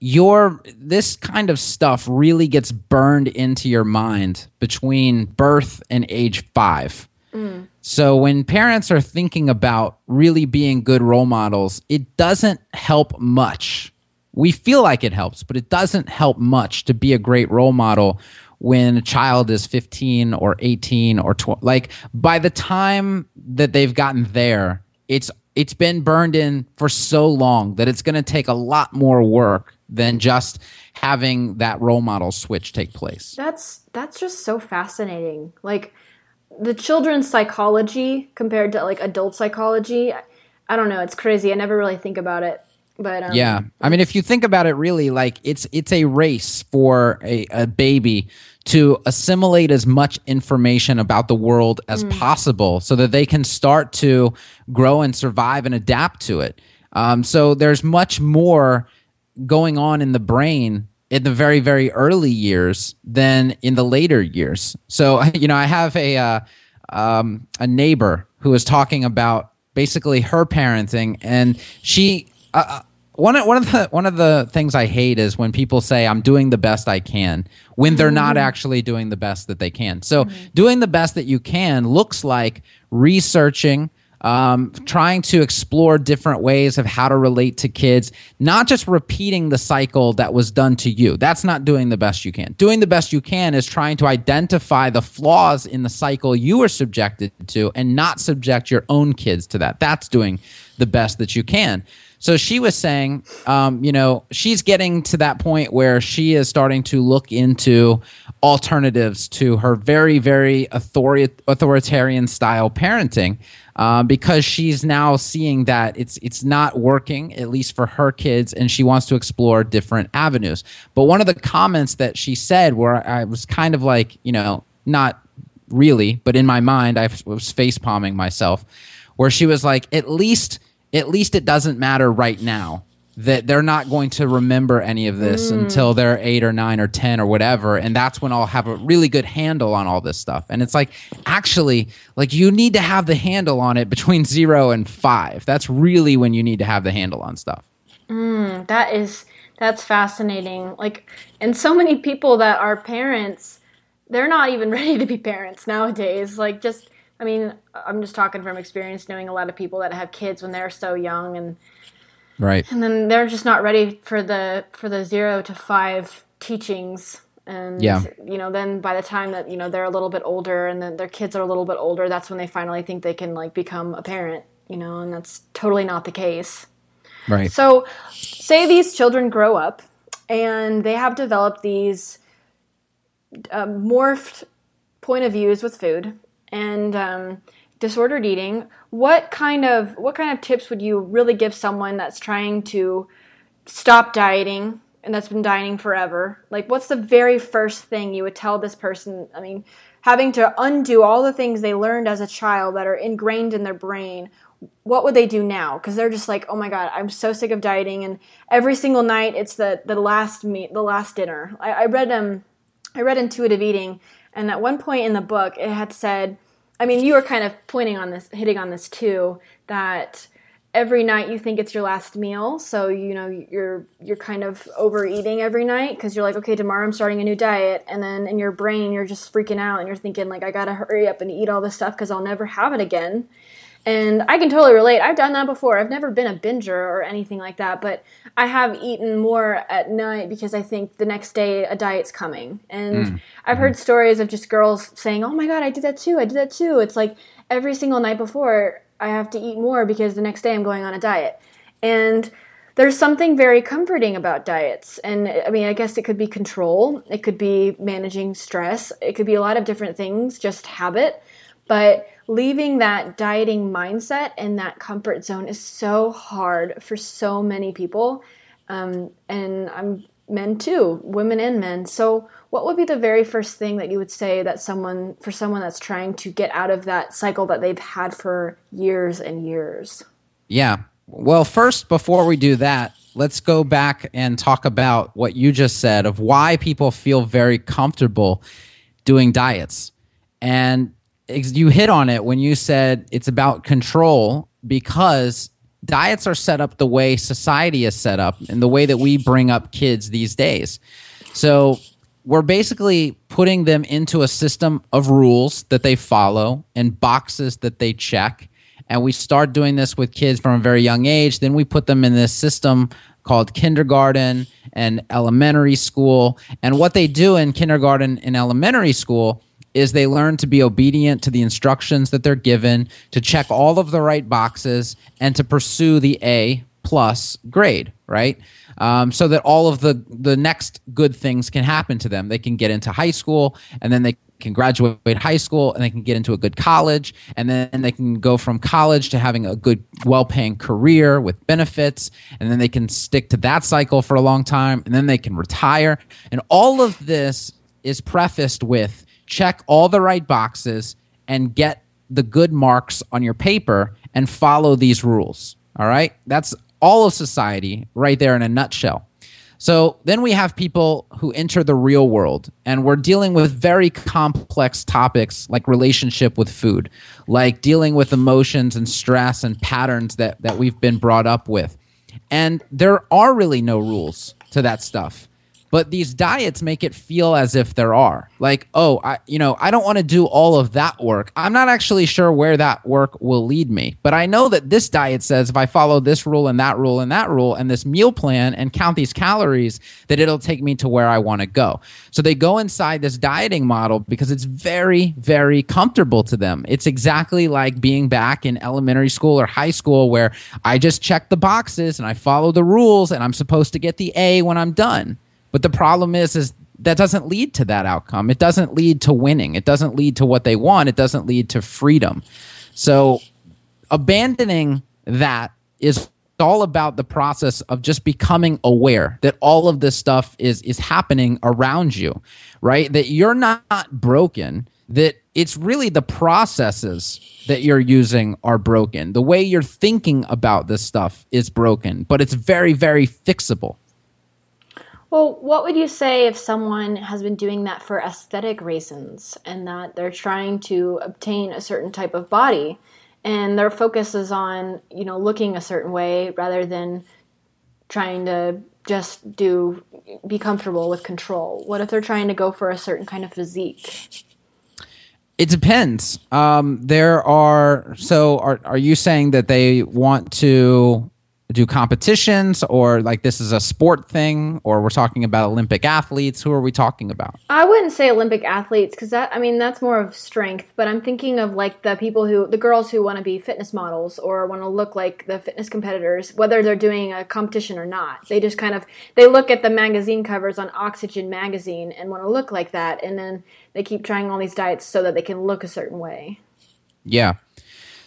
your this kind of stuff really gets burned into your mind between birth and age 5. Mm. So when parents are thinking about really being good role models, it doesn't help much we feel like it helps, but it doesn't help much to be a great role model when a child is 15 or 18 or 12 like by the time that they've gotten there it's it's been burned in for so long that it's going to take a lot more work than just having that role model switch take place
that's that's just so fascinating like the children's psychology compared to like adult psychology i don't know it's crazy i never really think about it but um,
yeah i mean if you think about it really like it's it's a race for a, a baby to assimilate as much information about the world as mm. possible so that they can start to grow and survive and adapt to it. Um, so there's much more going on in the brain in the very very early years than in the later years. So you know I have a uh, um, a neighbor who was talking about basically her parenting and she uh, uh one of, one of the one of the things I hate is when people say I'm doing the best I can when they're mm-hmm. not actually doing the best that they can. So mm-hmm. doing the best that you can looks like researching, um, trying to explore different ways of how to relate to kids, not just repeating the cycle that was done to you. That's not doing the best you can. Doing the best you can is trying to identify the flaws in the cycle you were subjected to and not subject your own kids to that. That's doing the best that you can. So she was saying, um, you know, she's getting to that point where she is starting to look into alternatives to her very, very authori- authoritarian style parenting. Uh, because she's now seeing that it's it's not working at least for her kids, and she wants to explore different avenues. But one of the comments that she said, where I was kind of like, you know, not really, but in my mind, I was face palming myself, where she was like, at least at least it doesn't matter right now that they're not going to remember any of this mm. until they're eight or nine or 10 or whatever. And that's when I'll have a really good handle on all this stuff. And it's like, actually, like you need to have the handle on it between zero and five. That's really when you need to have the handle on stuff.
Mm, that is, that's fascinating. Like, and so many people that are parents, they're not even ready to be parents nowadays. Like, just, I mean, I'm just talking from experience, knowing a lot of people that have kids when they're so young, and
right,
and then they're just not ready for the for the zero to five teachings. And yeah. you know, then by the time that you know they're a little bit older, and then their kids are a little bit older, that's when they finally think they can like become a parent. You know, and that's totally not the case.
Right.
So, say these children grow up and they have developed these uh, morphed point of views with food and um, disordered eating, what kind of what kind of tips would you really give someone that's trying to stop dieting and that's been dieting forever? Like, what's the very first thing you would tell this person? I mean, having to undo all the things they learned as a child that are ingrained in their brain. What would they do now? Because they're just like, oh my god, I'm so sick of dieting, and every single night it's the the last meat, the last dinner. I, I read um, I read intuitive eating, and at one point in the book, it had said, I mean, you were kind of pointing on this, hitting on this too, that every night you think it's your last meal. So you know you're you're kind of overeating every night because you're like okay tomorrow i'm starting a new diet. And then in your brain you're just freaking out and you're thinking like i gotta hurry up and eat all this stuff because i'll never have it again and I can totally relate. I've done that before. I've never been a binger or anything like that, but I have eaten more at night because I think the next day a diet's coming. And mm. I've heard stories of just girls saying, "Oh my god, I did that too. I did that too." It's like every single night before I have to eat more because the next day I'm going on a diet. And there's something very comforting about diets. And I mean, I guess it could be control, it could be managing stress, it could be a lot of different things, just habit. But leaving that dieting mindset and that comfort zone is so hard for so many people. Um, and I'm men too, women and men. So, what would be the very first thing that you would say that someone, for someone that's trying to get out of that cycle that they've had for years and years?
Yeah. Well, first, before we do that, let's go back and talk about what you just said of why people feel very comfortable doing diets. And you hit on it when you said it's about control because diets are set up the way society is set up and the way that we bring up kids these days. So we're basically putting them into a system of rules that they follow and boxes that they check. And we start doing this with kids from a very young age. Then we put them in this system called kindergarten and elementary school. And what they do in kindergarten and elementary school is they learn to be obedient to the instructions that they're given, to check all of the right boxes, and to pursue the A plus grade, right? Um, so that all of the the next good things can happen to them. They can get into high school, and then they can graduate high school and they can get into a good college and then they can go from college to having a good well-paying career with benefits and then they can stick to that cycle for a long time and then they can retire and all of this is prefaced with check all the right boxes and get the good marks on your paper and follow these rules. All right? That's all of society right there in a nutshell. So then we have people who enter the real world, and we're dealing with very complex topics like relationship with food, like dealing with emotions and stress and patterns that, that we've been brought up with. And there are really no rules to that stuff but these diets make it feel as if there are. Like oh i you know i don't want to do all of that work. I'm not actually sure where that work will lead me. But i know that this diet says if i follow this rule and that rule and that rule and this meal plan and count these calories that it'll take me to where i want to go. So they go inside this dieting model because it's very very comfortable to them. It's exactly like being back in elementary school or high school where i just check the boxes and i follow the rules and i'm supposed to get the a when i'm done but the problem is, is that doesn't lead to that outcome. It doesn't lead to winning. It doesn't lead to what they want. It doesn't lead to freedom. So abandoning that is all about the process of just becoming aware that all of this stuff is is happening around you, right? That you're not broken, that it's really the processes that you're using are broken. The way you're thinking about this stuff is broken, but it's very very fixable.
Well, what would you say if someone has been doing that for aesthetic reasons and that they're trying to obtain a certain type of body and their focus is on, you know, looking a certain way rather than trying to just do be comfortable with control? What if they're trying to go for a certain kind of physique?
It depends. Um, there are so are are you saying that they want to do competitions or like this is a sport thing or we're talking about olympic athletes who are we talking about?
I wouldn't say olympic athletes because that i mean that's more of strength but i'm thinking of like the people who the girls who want to be fitness models or want to look like the fitness competitors whether they're doing a competition or not. They just kind of they look at the magazine covers on oxygen magazine and want to look like that and then they keep trying all these diets so that they can look a certain way.
Yeah.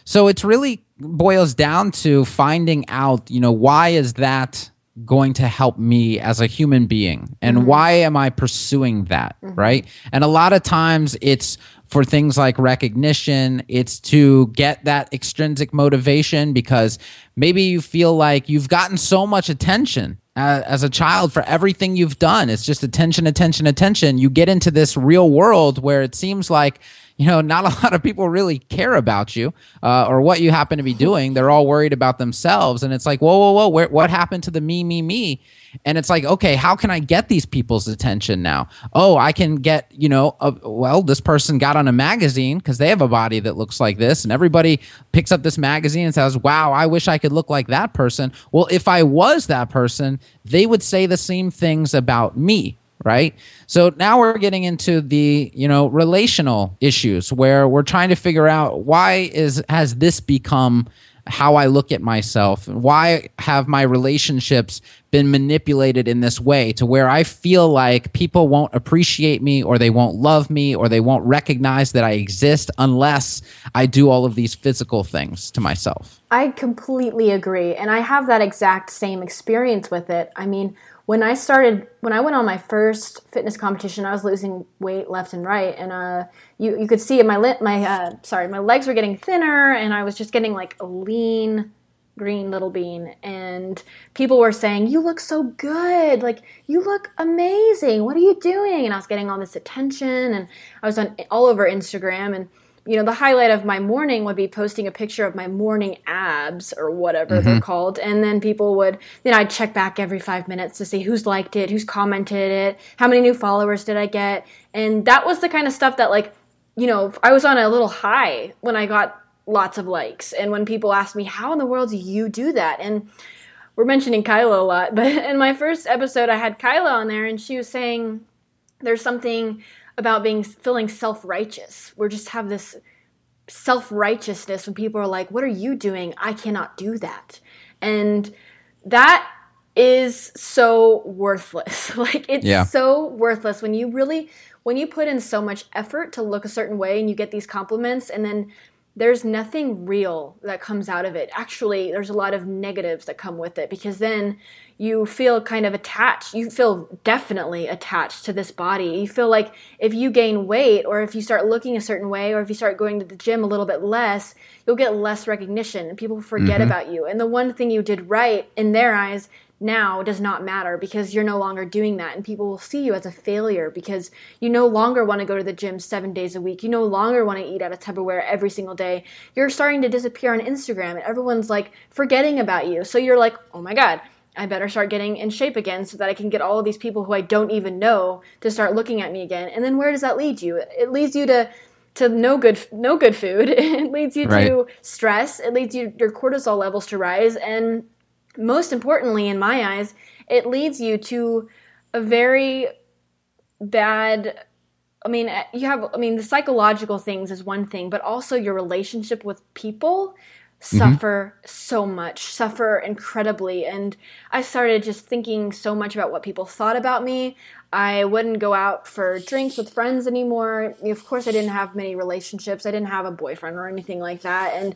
So it's really boils down to finding out, you know, why is that going to help me as a human being and mm-hmm. why am I pursuing that, mm-hmm. right? And a lot of times it's for things like recognition, it's to get that extrinsic motivation because maybe you feel like you've gotten so much attention as a child for everything you've done. It's just attention, attention, attention. You get into this real world where it seems like you know, not a lot of people really care about you uh, or what you happen to be doing. They're all worried about themselves. And it's like, whoa, whoa, whoa, where, what happened to the me, me, me? And it's like, okay, how can I get these people's attention now? Oh, I can get, you know, a, well, this person got on a magazine because they have a body that looks like this. And everybody picks up this magazine and says, wow, I wish I could look like that person. Well, if I was that person, they would say the same things about me right so now we're getting into the you know relational issues where we're trying to figure out why is has this become how I look at myself why have my relationships been manipulated in this way to where I feel like people won't appreciate me or they won't love me or they won't recognize that I exist unless I do all of these physical things to myself.
I completely agree and I have that exact same experience with it. I mean, when I started, when I went on my first fitness competition, I was losing weight left and right, and uh, you you could see. My my uh, sorry, my legs were getting thinner, and I was just getting like a lean green little bean and people were saying you look so good like you look amazing what are you doing and i was getting all this attention and i was on all over instagram and you know, the highlight of my morning would be posting a picture of my morning abs or whatever mm-hmm. they're called. And then people would, then I'd check back every five minutes to see who's liked it, who's commented it, how many new followers did I get. And that was the kind of stuff that, like, you know, I was on a little high when I got lots of likes. And when people asked me, how in the world do you do that? And we're mentioning Kyla a lot, but in my first episode, I had Kyla on there, and she was saying there's something about being feeling self righteous. We just have this self righteousness when people are like, "What are you doing? I cannot do that," and that is so worthless. like it's yeah. so worthless when you really when you put in so much effort to look a certain way and you get these compliments and then there's nothing real that comes out of it. Actually, there's a lot of negatives that come with it because then you feel kind of attached. You feel definitely attached to this body. You feel like if you gain weight or if you start looking a certain way or if you start going to the gym a little bit less, you'll get less recognition and people forget mm-hmm. about you. And the one thing you did right in their eyes now does not matter because you're no longer doing that and people will see you as a failure because you no longer want to go to the gym seven days a week you no longer want to eat out of tupperware every single day you're starting to disappear on instagram and everyone's like forgetting about you so you're like oh my god I better start getting in shape again so that I can get all of these people who I don't even know to start looking at me again. And then where does that lead you? It leads you to to no good no good food. It leads you right. to stress. It leads you your cortisol levels to rise and most importantly, in my eyes, it leads you to a very bad I mean, you have, I mean, the psychological things is one thing, but also your relationship with people mm-hmm. suffer mm-hmm. so much, suffer incredibly. And I started just thinking so much about what people thought about me. I wouldn't go out for drinks with friends anymore. Of course, I didn't have many relationships. I didn't have a boyfriend or anything like that. And,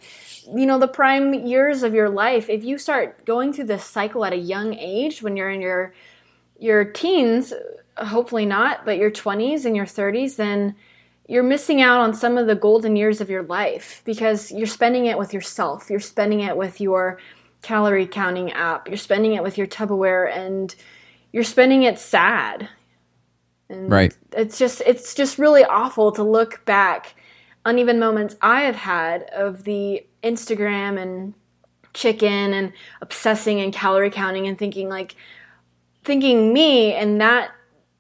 you know, the prime years of your life, if you start going through this cycle at a young age when you're in your your teens, hopefully not, but your 20s and your 30s, then you're missing out on some of the golden years of your life because you're spending it with yourself. You're spending it with your calorie counting app. You're spending it with your Tupperware and you're spending it sad
and right.
It's just it's just really awful to look back on even moments I have had of the Instagram and chicken and obsessing and calorie counting and thinking like thinking me and that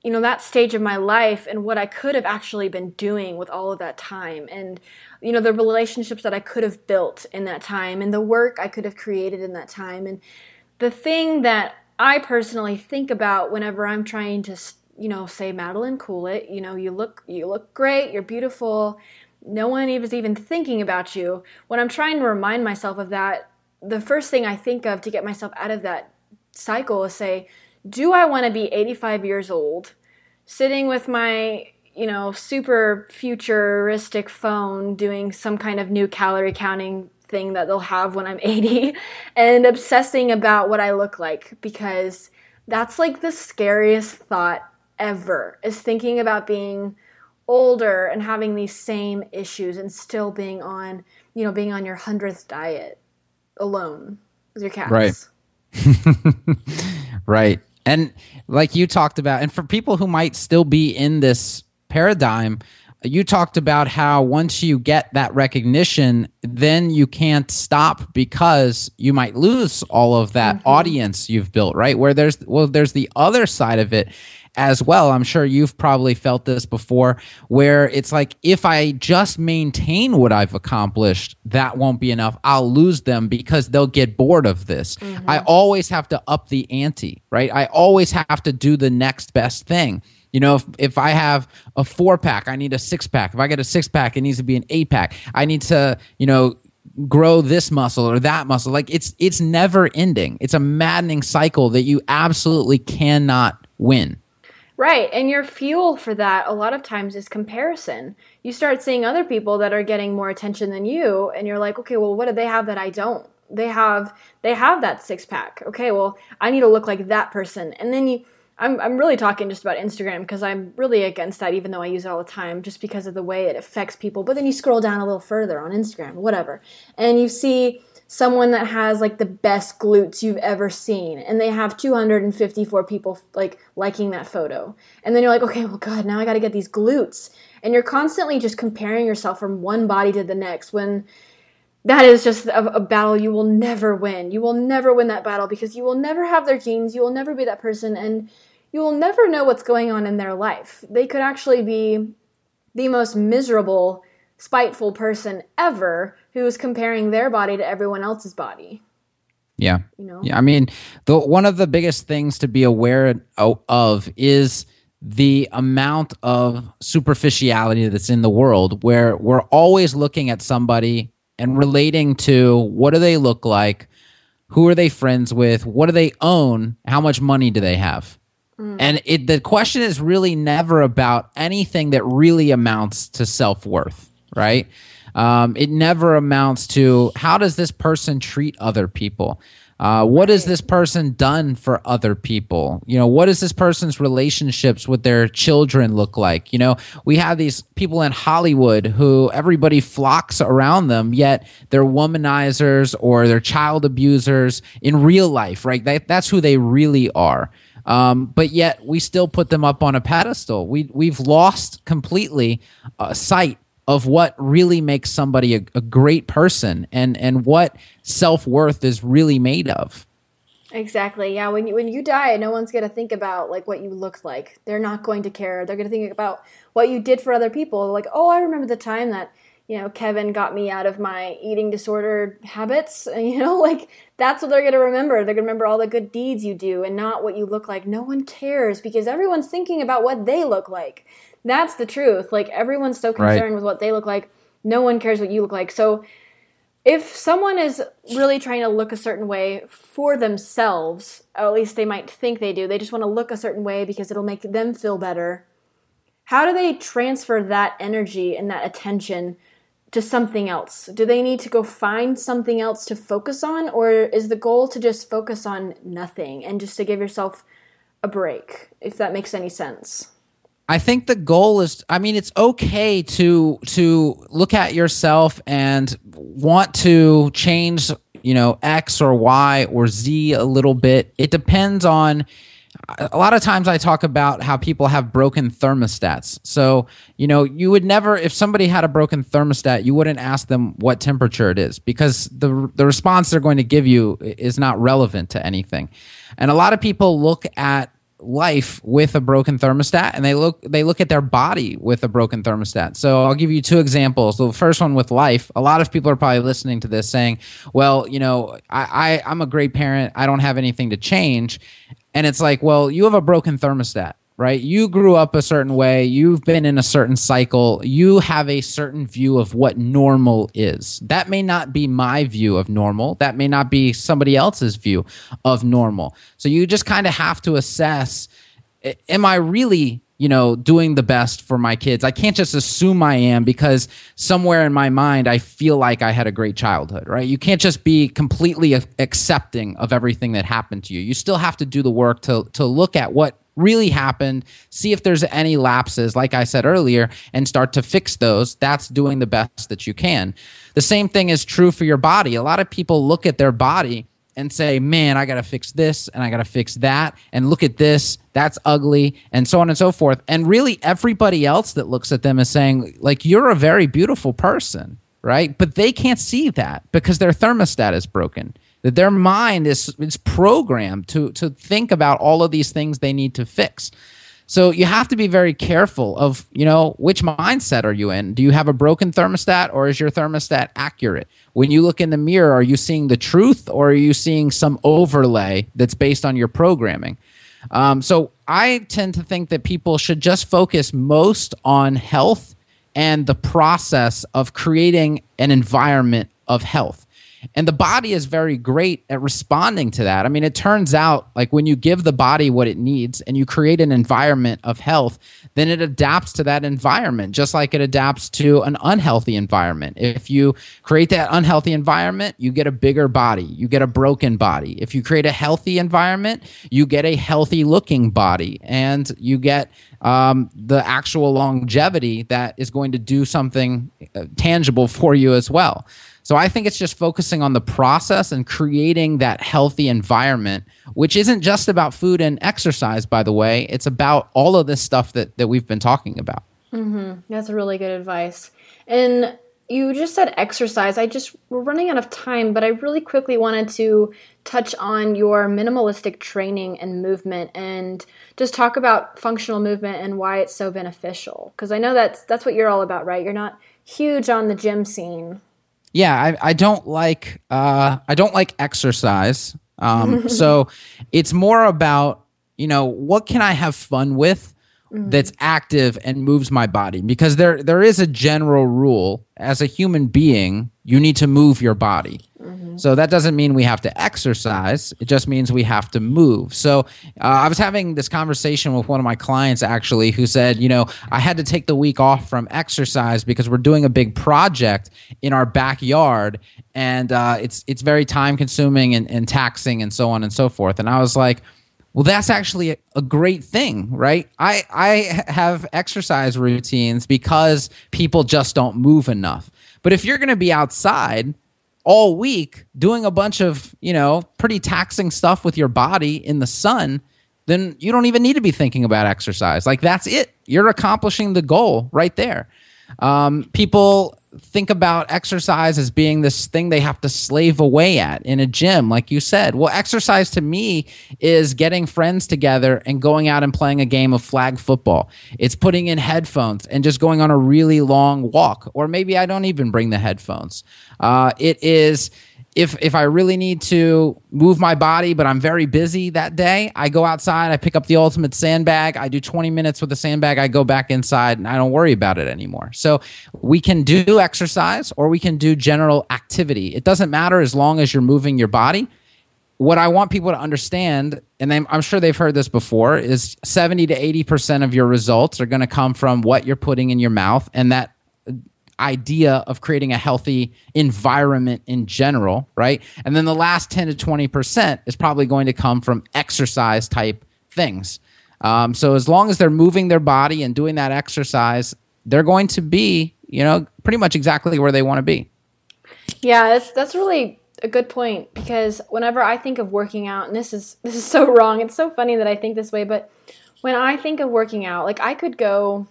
you know that stage of my life and what I could have actually been doing with all of that time and you know the relationships that I could have built in that time and the work I could have created in that time and the thing that I personally think about whenever I'm trying to you know, say Madeline Coolett, you know, you look you look great, you're beautiful. No one is even thinking about you. When I'm trying to remind myself of that, the first thing I think of to get myself out of that cycle is say, do I want to be 85 years old, sitting with my you know, super futuristic phone doing some kind of new calorie counting thing that they'll have when I'm 80 and obsessing about what I look like because that's like the scariest thought ever is thinking about being older and having these same issues and still being on, you know, being on your hundredth diet alone with your cats.
Right. right. And like you talked about, and for people who might still be in this paradigm, you talked about how once you get that recognition, then you can't stop because you might lose all of that mm-hmm. audience you've built, right? Where there's well, there's the other side of it as well. I'm sure you've probably felt this before, where it's like, if I just maintain what I've accomplished, that won't be enough. I'll lose them because they'll get bored of this. Mm-hmm. I always have to up the ante, right? I always have to do the next best thing. You know, if, if I have a four pack, I need a six pack. If I get a six pack, it needs to be an eight pack. I need to, you know, grow this muscle or that muscle. Like it's it's never ending. It's a maddening cycle that you absolutely cannot win.
Right. And your fuel for that a lot of times is comparison. You start seeing other people that are getting more attention than you and you're like, "Okay, well what do they have that I don't?" They have they have that six pack. Okay, well, I need to look like that person. And then you I'm I'm really talking just about Instagram because I'm really against that even though I use it all the time just because of the way it affects people. But then you scroll down a little further on Instagram, whatever. And you see someone that has like the best glutes you've ever seen and they have 254 people like liking that photo. And then you're like okay well god now i got to get these glutes. And you're constantly just comparing yourself from one body to the next when that is just a, a, battle you will never win. You will never win that battle because you will never have their genes you will never be that person and you will never know what's going on in their life. They could actually be the most miserable spiteful person ever who is comparing their body to everyone else's body.
Yeah. You know? Yeah. I mean, the one of the biggest things to be aware of is the amount of superficiality that's in the world where we're always looking at somebody and relating to what do they look like, who are they friends with, what do they own, how much money do they have? Mm. And it the question is really never about anything that really amounts to self-worth, right? Um, it never amounts to how does this person treat other people? Uh, what has this person done for other people? You know, what does this person's relationships with their children look like? You know, we have these people in Hollywood who everybody flocks around them, yet they're womanizers or they're child abusers in real life, right? That, that's who they really are. Um, but yet we still put them up on a pedestal. We we've lost completely uh, sight of what really makes somebody a, a great person and and what self-worth is really made of.
Exactly. Yeah. When you when you die no one's going to think about like what you look like. They're not going to care. They're going to think about what you did for other people. Like oh i remember the time that you know kevin got me out of my eating disorder habits. You know like that's what they're going to remember. They're going to remember all the good deeds you do and not what you look like. No one cares because everyone's thinking about what they look like that's the truth. Like everyone's so concerned right. with what they look like. No one cares what you look like. So if someone is really trying to look a certain way for themselves, or at least they might think they do, they just want to look a certain way because it'll make them feel better. How do they transfer that energy and that attention to something else? Do they need to go find something else to focus on, or is the goal to just focus on nothing and just to give yourself a break, if that makes any sense?
I think the goal is I mean it's okay to to look at yourself and want to change, you know, X or Y or Z a little bit. It depends on a lot of times I talk about how people have broken thermostats. So, you know, you would never if somebody had a broken thermostat, you wouldn't ask them what temperature it is because the the response they're going to give you is not relevant to anything. And a lot of people look at life with a broken thermostat and they look they look at their body with a broken thermostat. So i'll give you two examples. The first one with life a lot of people are probably listening to this saying well you know i, I i'm a great parent. I don't have anything to change. And it's like well you have a broken thermostat right? You grew up a certain way, you've been in a certain cycle, you have a certain view of what normal is. That may not be my view of normal, that may not be somebody else's view of normal. So you just kind of have to assess am I really you know, doing the best for my kids. I can't just assume I am because somewhere in my mind I feel like I had a great childhood, right? You can't just be completely accepting of everything that happened to you. You still have to do the work to to look at what really happened, see if there's any lapses, like I said earlier, and start to fix those. That's doing the best that you can. The same thing is true for your body. A lot of people look at their body and say, man, I got to fix this and I got to fix that. And look at this, that's ugly, and so on and so forth. And really, everybody else that looks at them is saying, like, you're a very beautiful person, right? But they can't see that because their thermostat is broken that their mind is is programmed to to think about all of these things they need to fix. So you have to be very careful of, you know, which mindset are you in? Do you have a broken thermostat or is your thermostat accurate? When you look in the mirror, are you seeing the truth or are you seeing some overlay that's based on your programming? Um, so I tend to think that people should just focus most on health and the process of creating an environment of health. And the body is very great at responding to that. I mean, it turns out like when you give the body what it needs and you create an environment of health, then it adapts to that environment, just like it adapts to an unhealthy environment. If you create that unhealthy environment, you get a bigger body, you get a broken body. If you create a healthy environment, you get a healthy looking body and you get um, the actual longevity that is going to do something uh, tangible for you as well. So I think it's just focusing on the process and creating that healthy environment, which isn't just about food and exercise, by the way. It's about all of this stuff that, that we've been talking about.
Mm-hmm. That's really good advice. And you just said exercise. I just, we're running out of time, but I really quickly wanted to touch on your minimalistic training and movement and just talk about functional movement and why it's so beneficial. Because I know that's, that's what you're all about, right? You're not huge on the gym scene.
Yeah, I, I don't like uh, I don't like exercise. Um, so it's more about you know what can I have fun with that's active and moves my body? Because there there is a general rule. As a human being you need to move your body so that doesn't mean we have to exercise it just means we have to move so uh, i was having this conversation with one of my clients actually who said you know i had to take the week off from exercise because we're doing a big project in our backyard and uh, it's it's very time consuming and, and taxing and so on and so forth and i was like well, that's actually a, a great thing, right? I, I have exercise routines because people just don't move enough. But if you're going to be outside all week doing a bunch of, you know, pretty taxing stuff with your body in the sun, then you don't even need to be thinking about exercise. Like that's it. You're accomplishing the goal right there. Um, people think about exercise as being this thing they have to slave away at in a gym, like you said. Well, exercise to me is getting friends together and going out and playing a game of flag football. It's putting in headphones and just going on a really long walk, or maybe I don't even bring the headphones. Uh, it is if if I really need to move my body, but I'm very busy that day, I go outside, I pick up the ultimate sandbag, I do 20 minutes with the sandbag, I go back inside and I don't worry about it anymore. So we can do exercise or we can do general activity. It doesn't matter as long as you're moving your body. What I want people to understand, and I'm, sure they've heard this before, is 70 to 80% of your results are going to come from what you're putting in your mouth. And that idea of creating a healthy environment in general, right? And then the last 10 to 20% is probably going to come from exercise type things. Um, so as long as they're moving their body and doing that exercise, they're going to be, you know, pretty much exactly where they want to be.
Yeah, that's that's really a good point because whenever I think of working out, and this is this is so wrong. It's so funny that I think this way, but when I think of working out, like I could go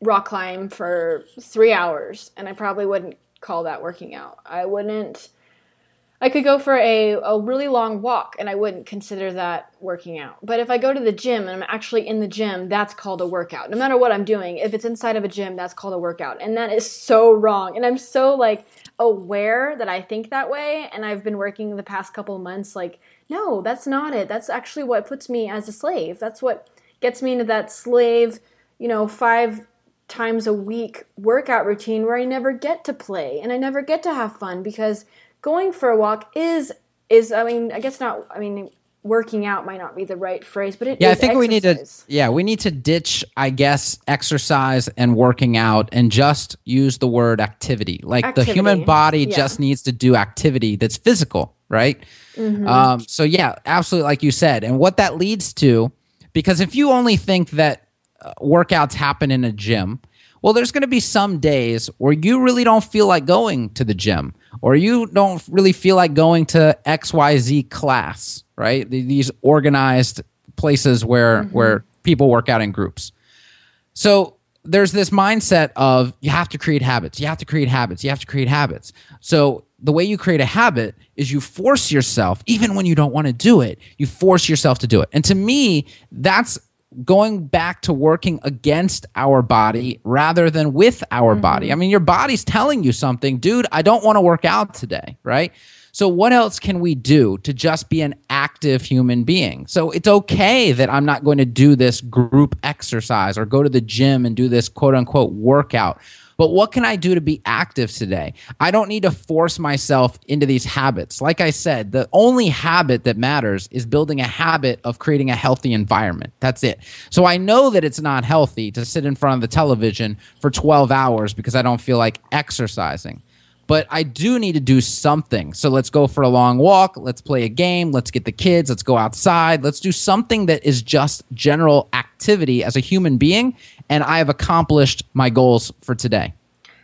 rock climb for three hours, and I probably wouldn't call that working out. I wouldn't. I could go for a, a really long walk and I wouldn't consider that working out. But if I go to the gym and I'm actually in the gym, that's called a workout. No matter what I'm doing, if it's inside of a gym, that's called a workout. And that is so wrong. And I'm so like aware that I think that way. And I've been working the past couple months like, no, that's not it. That's actually what puts me as a slave. That's what gets me into that slave you know, five times a week workout routine where I never get to play and I never get to have fun because going for a walk is is I mean, I guess not I mean working out might not be the right phrase, but it
yeah, I
think
exercise. we need to yeah, we need to ditch, I guess, exercise and working out and just use the word activity. Like activity. the human body yeah. just needs to do activity that's physical, right? Mm-hmm. Um, so yeah, absolutely, like you said, and what that leads to, because if you only think that workouts happen in a gym. Well, there's going to be some days where you really don't feel like going to the gym or you don't really feel like going to XYZ class, right? These organized places where mm-hmm. where people work out in groups. So there's this mindset of you have to create habits. You have to create habits. You have to create habits. So the way you create a habit is you force yourself, even when you don't want to do it, you force yourself to do it. And to me, that's going back to working against our body rather than with our mm-hmm. body. I mean, your body's telling you something, dude, I don't want to work out today, right? So, what else can we do to just be an active human being? So, it's okay that I'm not going to do this group exercise or go to the gym and do this quote unquote workout but what can I do to be active today? I don't need to force myself into these habits. Like I said, the only habit that matters is building a habit of creating a healthy environment. That's it. So I know that it's not healthy to sit in front of the television for 12 hours because I don't feel like exercising but I do need to do something. So let's go for a long walk. Let's play a game. Let's get the kids. Let's go outside. Let's do something that is just general activity as a human being and I have accomplished my goals for today.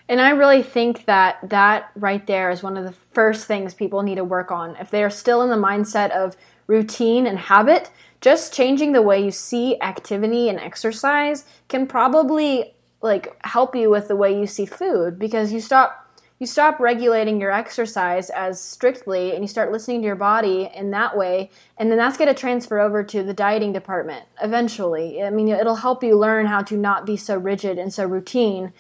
And I really think that that right there is one of the first things people need to work on. If they are still in the mindset of routine and habit, just changing the way you see activity and exercise can probably like help you with the way you see food because you stop you stop regulating your exercise as strictly and you start listening to your body in that way and then that's going to transfer over to the dieting department eventually i mean it'll help you learn how to not be so rigid and so routine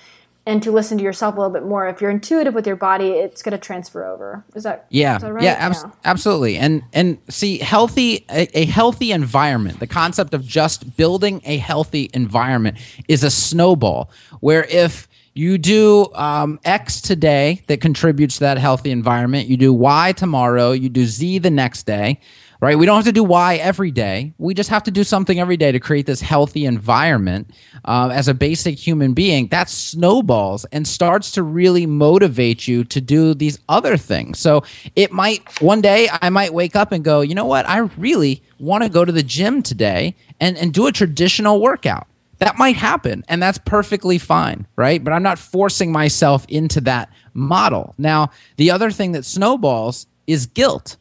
and to listen to yourself a little bit more. If you're intuitive with your body, it's going to transfer over. Is that
yeah
is that right?
yeah, abs- absolutely and and see healthy a, a healthy environment the concept of just building a healthy environment is a snowball where if you do um, X today that contributes to that healthy environment. You do Y tomorrow. You do Z the next day right? We don't have to do Y every day. We just have to do something every day to create this healthy environment um, as a basic human being. That snowballs and starts to really motivate you to do these other things. So it might, one day, I might wake up and go, you know what? I really want to go to the gym today and, and do a traditional workout. That might happen, and that's perfectly fine, right? But I'm not forcing myself into that model. Now, the other thing that snowballs is guilt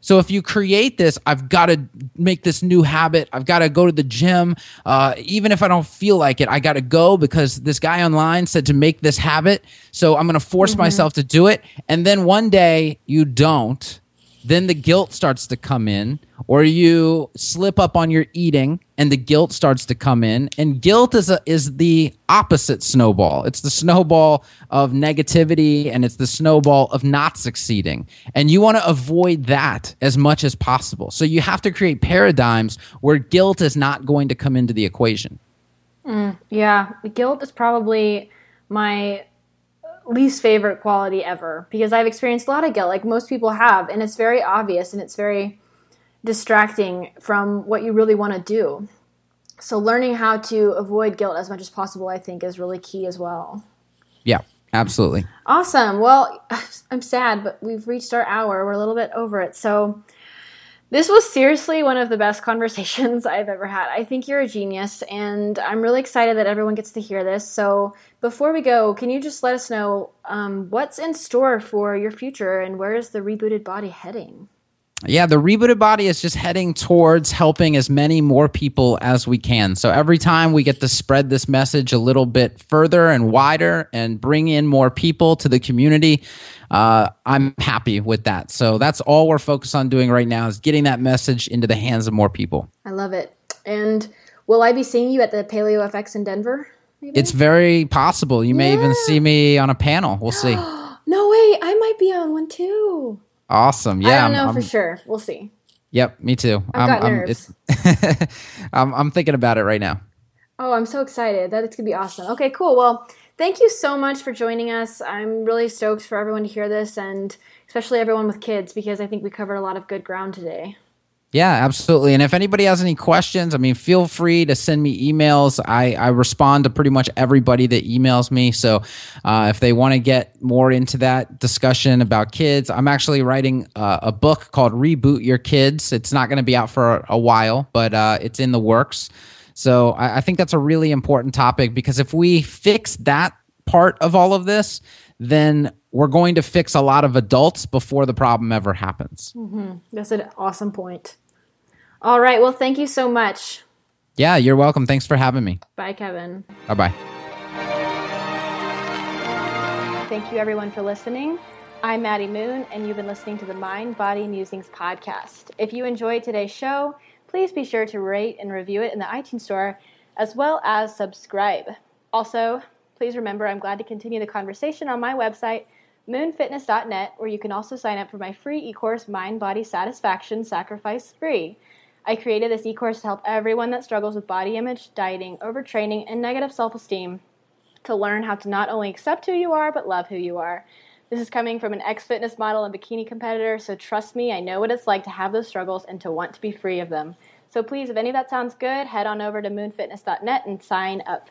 so if you create this, I've got to make this new habit. I've got to go to the gym. Uh, even if I don't feel like it, I got to go because this guy online said to make this habit. So I'm going to force mm-hmm. myself to do it. And then one day you don't then the guilt starts to come in or you slip up on your eating and the guilt starts to come in. And guilt is a, is the opposite snowball. It's the snowball of negativity and it's the snowball of not succeeding. And you want to avoid that as much as possible. So you have to create paradigms where guilt is not going to come into the equation.
Mm, yeah guilt is probably my least favorite quality ever because I've experienced a lot of guilt, like most people have, and it's very obvious and it's very distracting from what you really want to do. So, learning how to avoid guilt as much as possible, I think, is really key as well.
Yeah, absolutely.
Awesome. Well, I'm sad, but we've reached our hour. We're a little bit over it. So, this was seriously one of the best conversations I've ever had. I think you're a genius, and I'm really excited that everyone gets to hear this. So, before we go, can you just let us know um, what's in store for your future and where is the rebooted body heading?
Yeah, the rebooted body is just heading towards helping as many more people as we can. So every time we get to spread this message a little bit further and wider and bring in more people to the community, uh, I'm happy with that. So that's all we're focused on doing right now is getting that message into the hands of more people.
I love it. And will I be seeing you at the Paleo FX in Denver?
Maybe? It's very possible. You may yeah. even see me on a panel. We'll see.
no way. I might be on one too.
Awesome. Yeah.
I don't know I'm, for sure. We'll see.
Yep, me too.
I've I'm, got nerves.
I'm, I'm, I'm thinking about it right now.
Oh, I'm so excited. That it's gonna be awesome. Okay, cool. Well, thank you so much for joining us. I'm really stoked for everyone to hear this and especially everyone with kids because I think we covered a lot of good ground today.
Yeah, absolutely. And if anybody has any questions, I mean, feel free to send me emails. I, I respond to pretty much everybody that emails me. So uh, if they want to get more into that discussion about kids, I'm actually writing uh, a book called Reboot Your Kids. It's not going to be out for a, a while, but uh, it's in the works. So I, I think that's a really important topic because if we fix that part of all of this, then we're going to fix a lot of adults before the problem ever happens.
Mm-hmm. That's an awesome point. All right. Well, thank you so much.
Yeah, you're welcome. Thanks for having me.
Bye, Kevin.
Bye bye.
Thank you, everyone, for listening. I'm Maddie Moon, and you've been listening to the Mind Body Musings podcast. If you enjoyed today's show, please be sure to rate and review it in the iTunes Store, as well as subscribe. Also, please remember I'm glad to continue the conversation on my website moonfitness.net, where you can also sign up for my free e course, Mind Body Satisfaction Sacrifice Free. I created this e course to help everyone that struggles with body image, dieting, overtraining, and negative self esteem to learn how to not only accept who you are, but love who you are. This is coming from an ex fitness model and bikini competitor, so trust me, I know what it's like to have those struggles and to want to be free of them. So please, if any of that sounds good, head on over to moonfitness.net and sign up.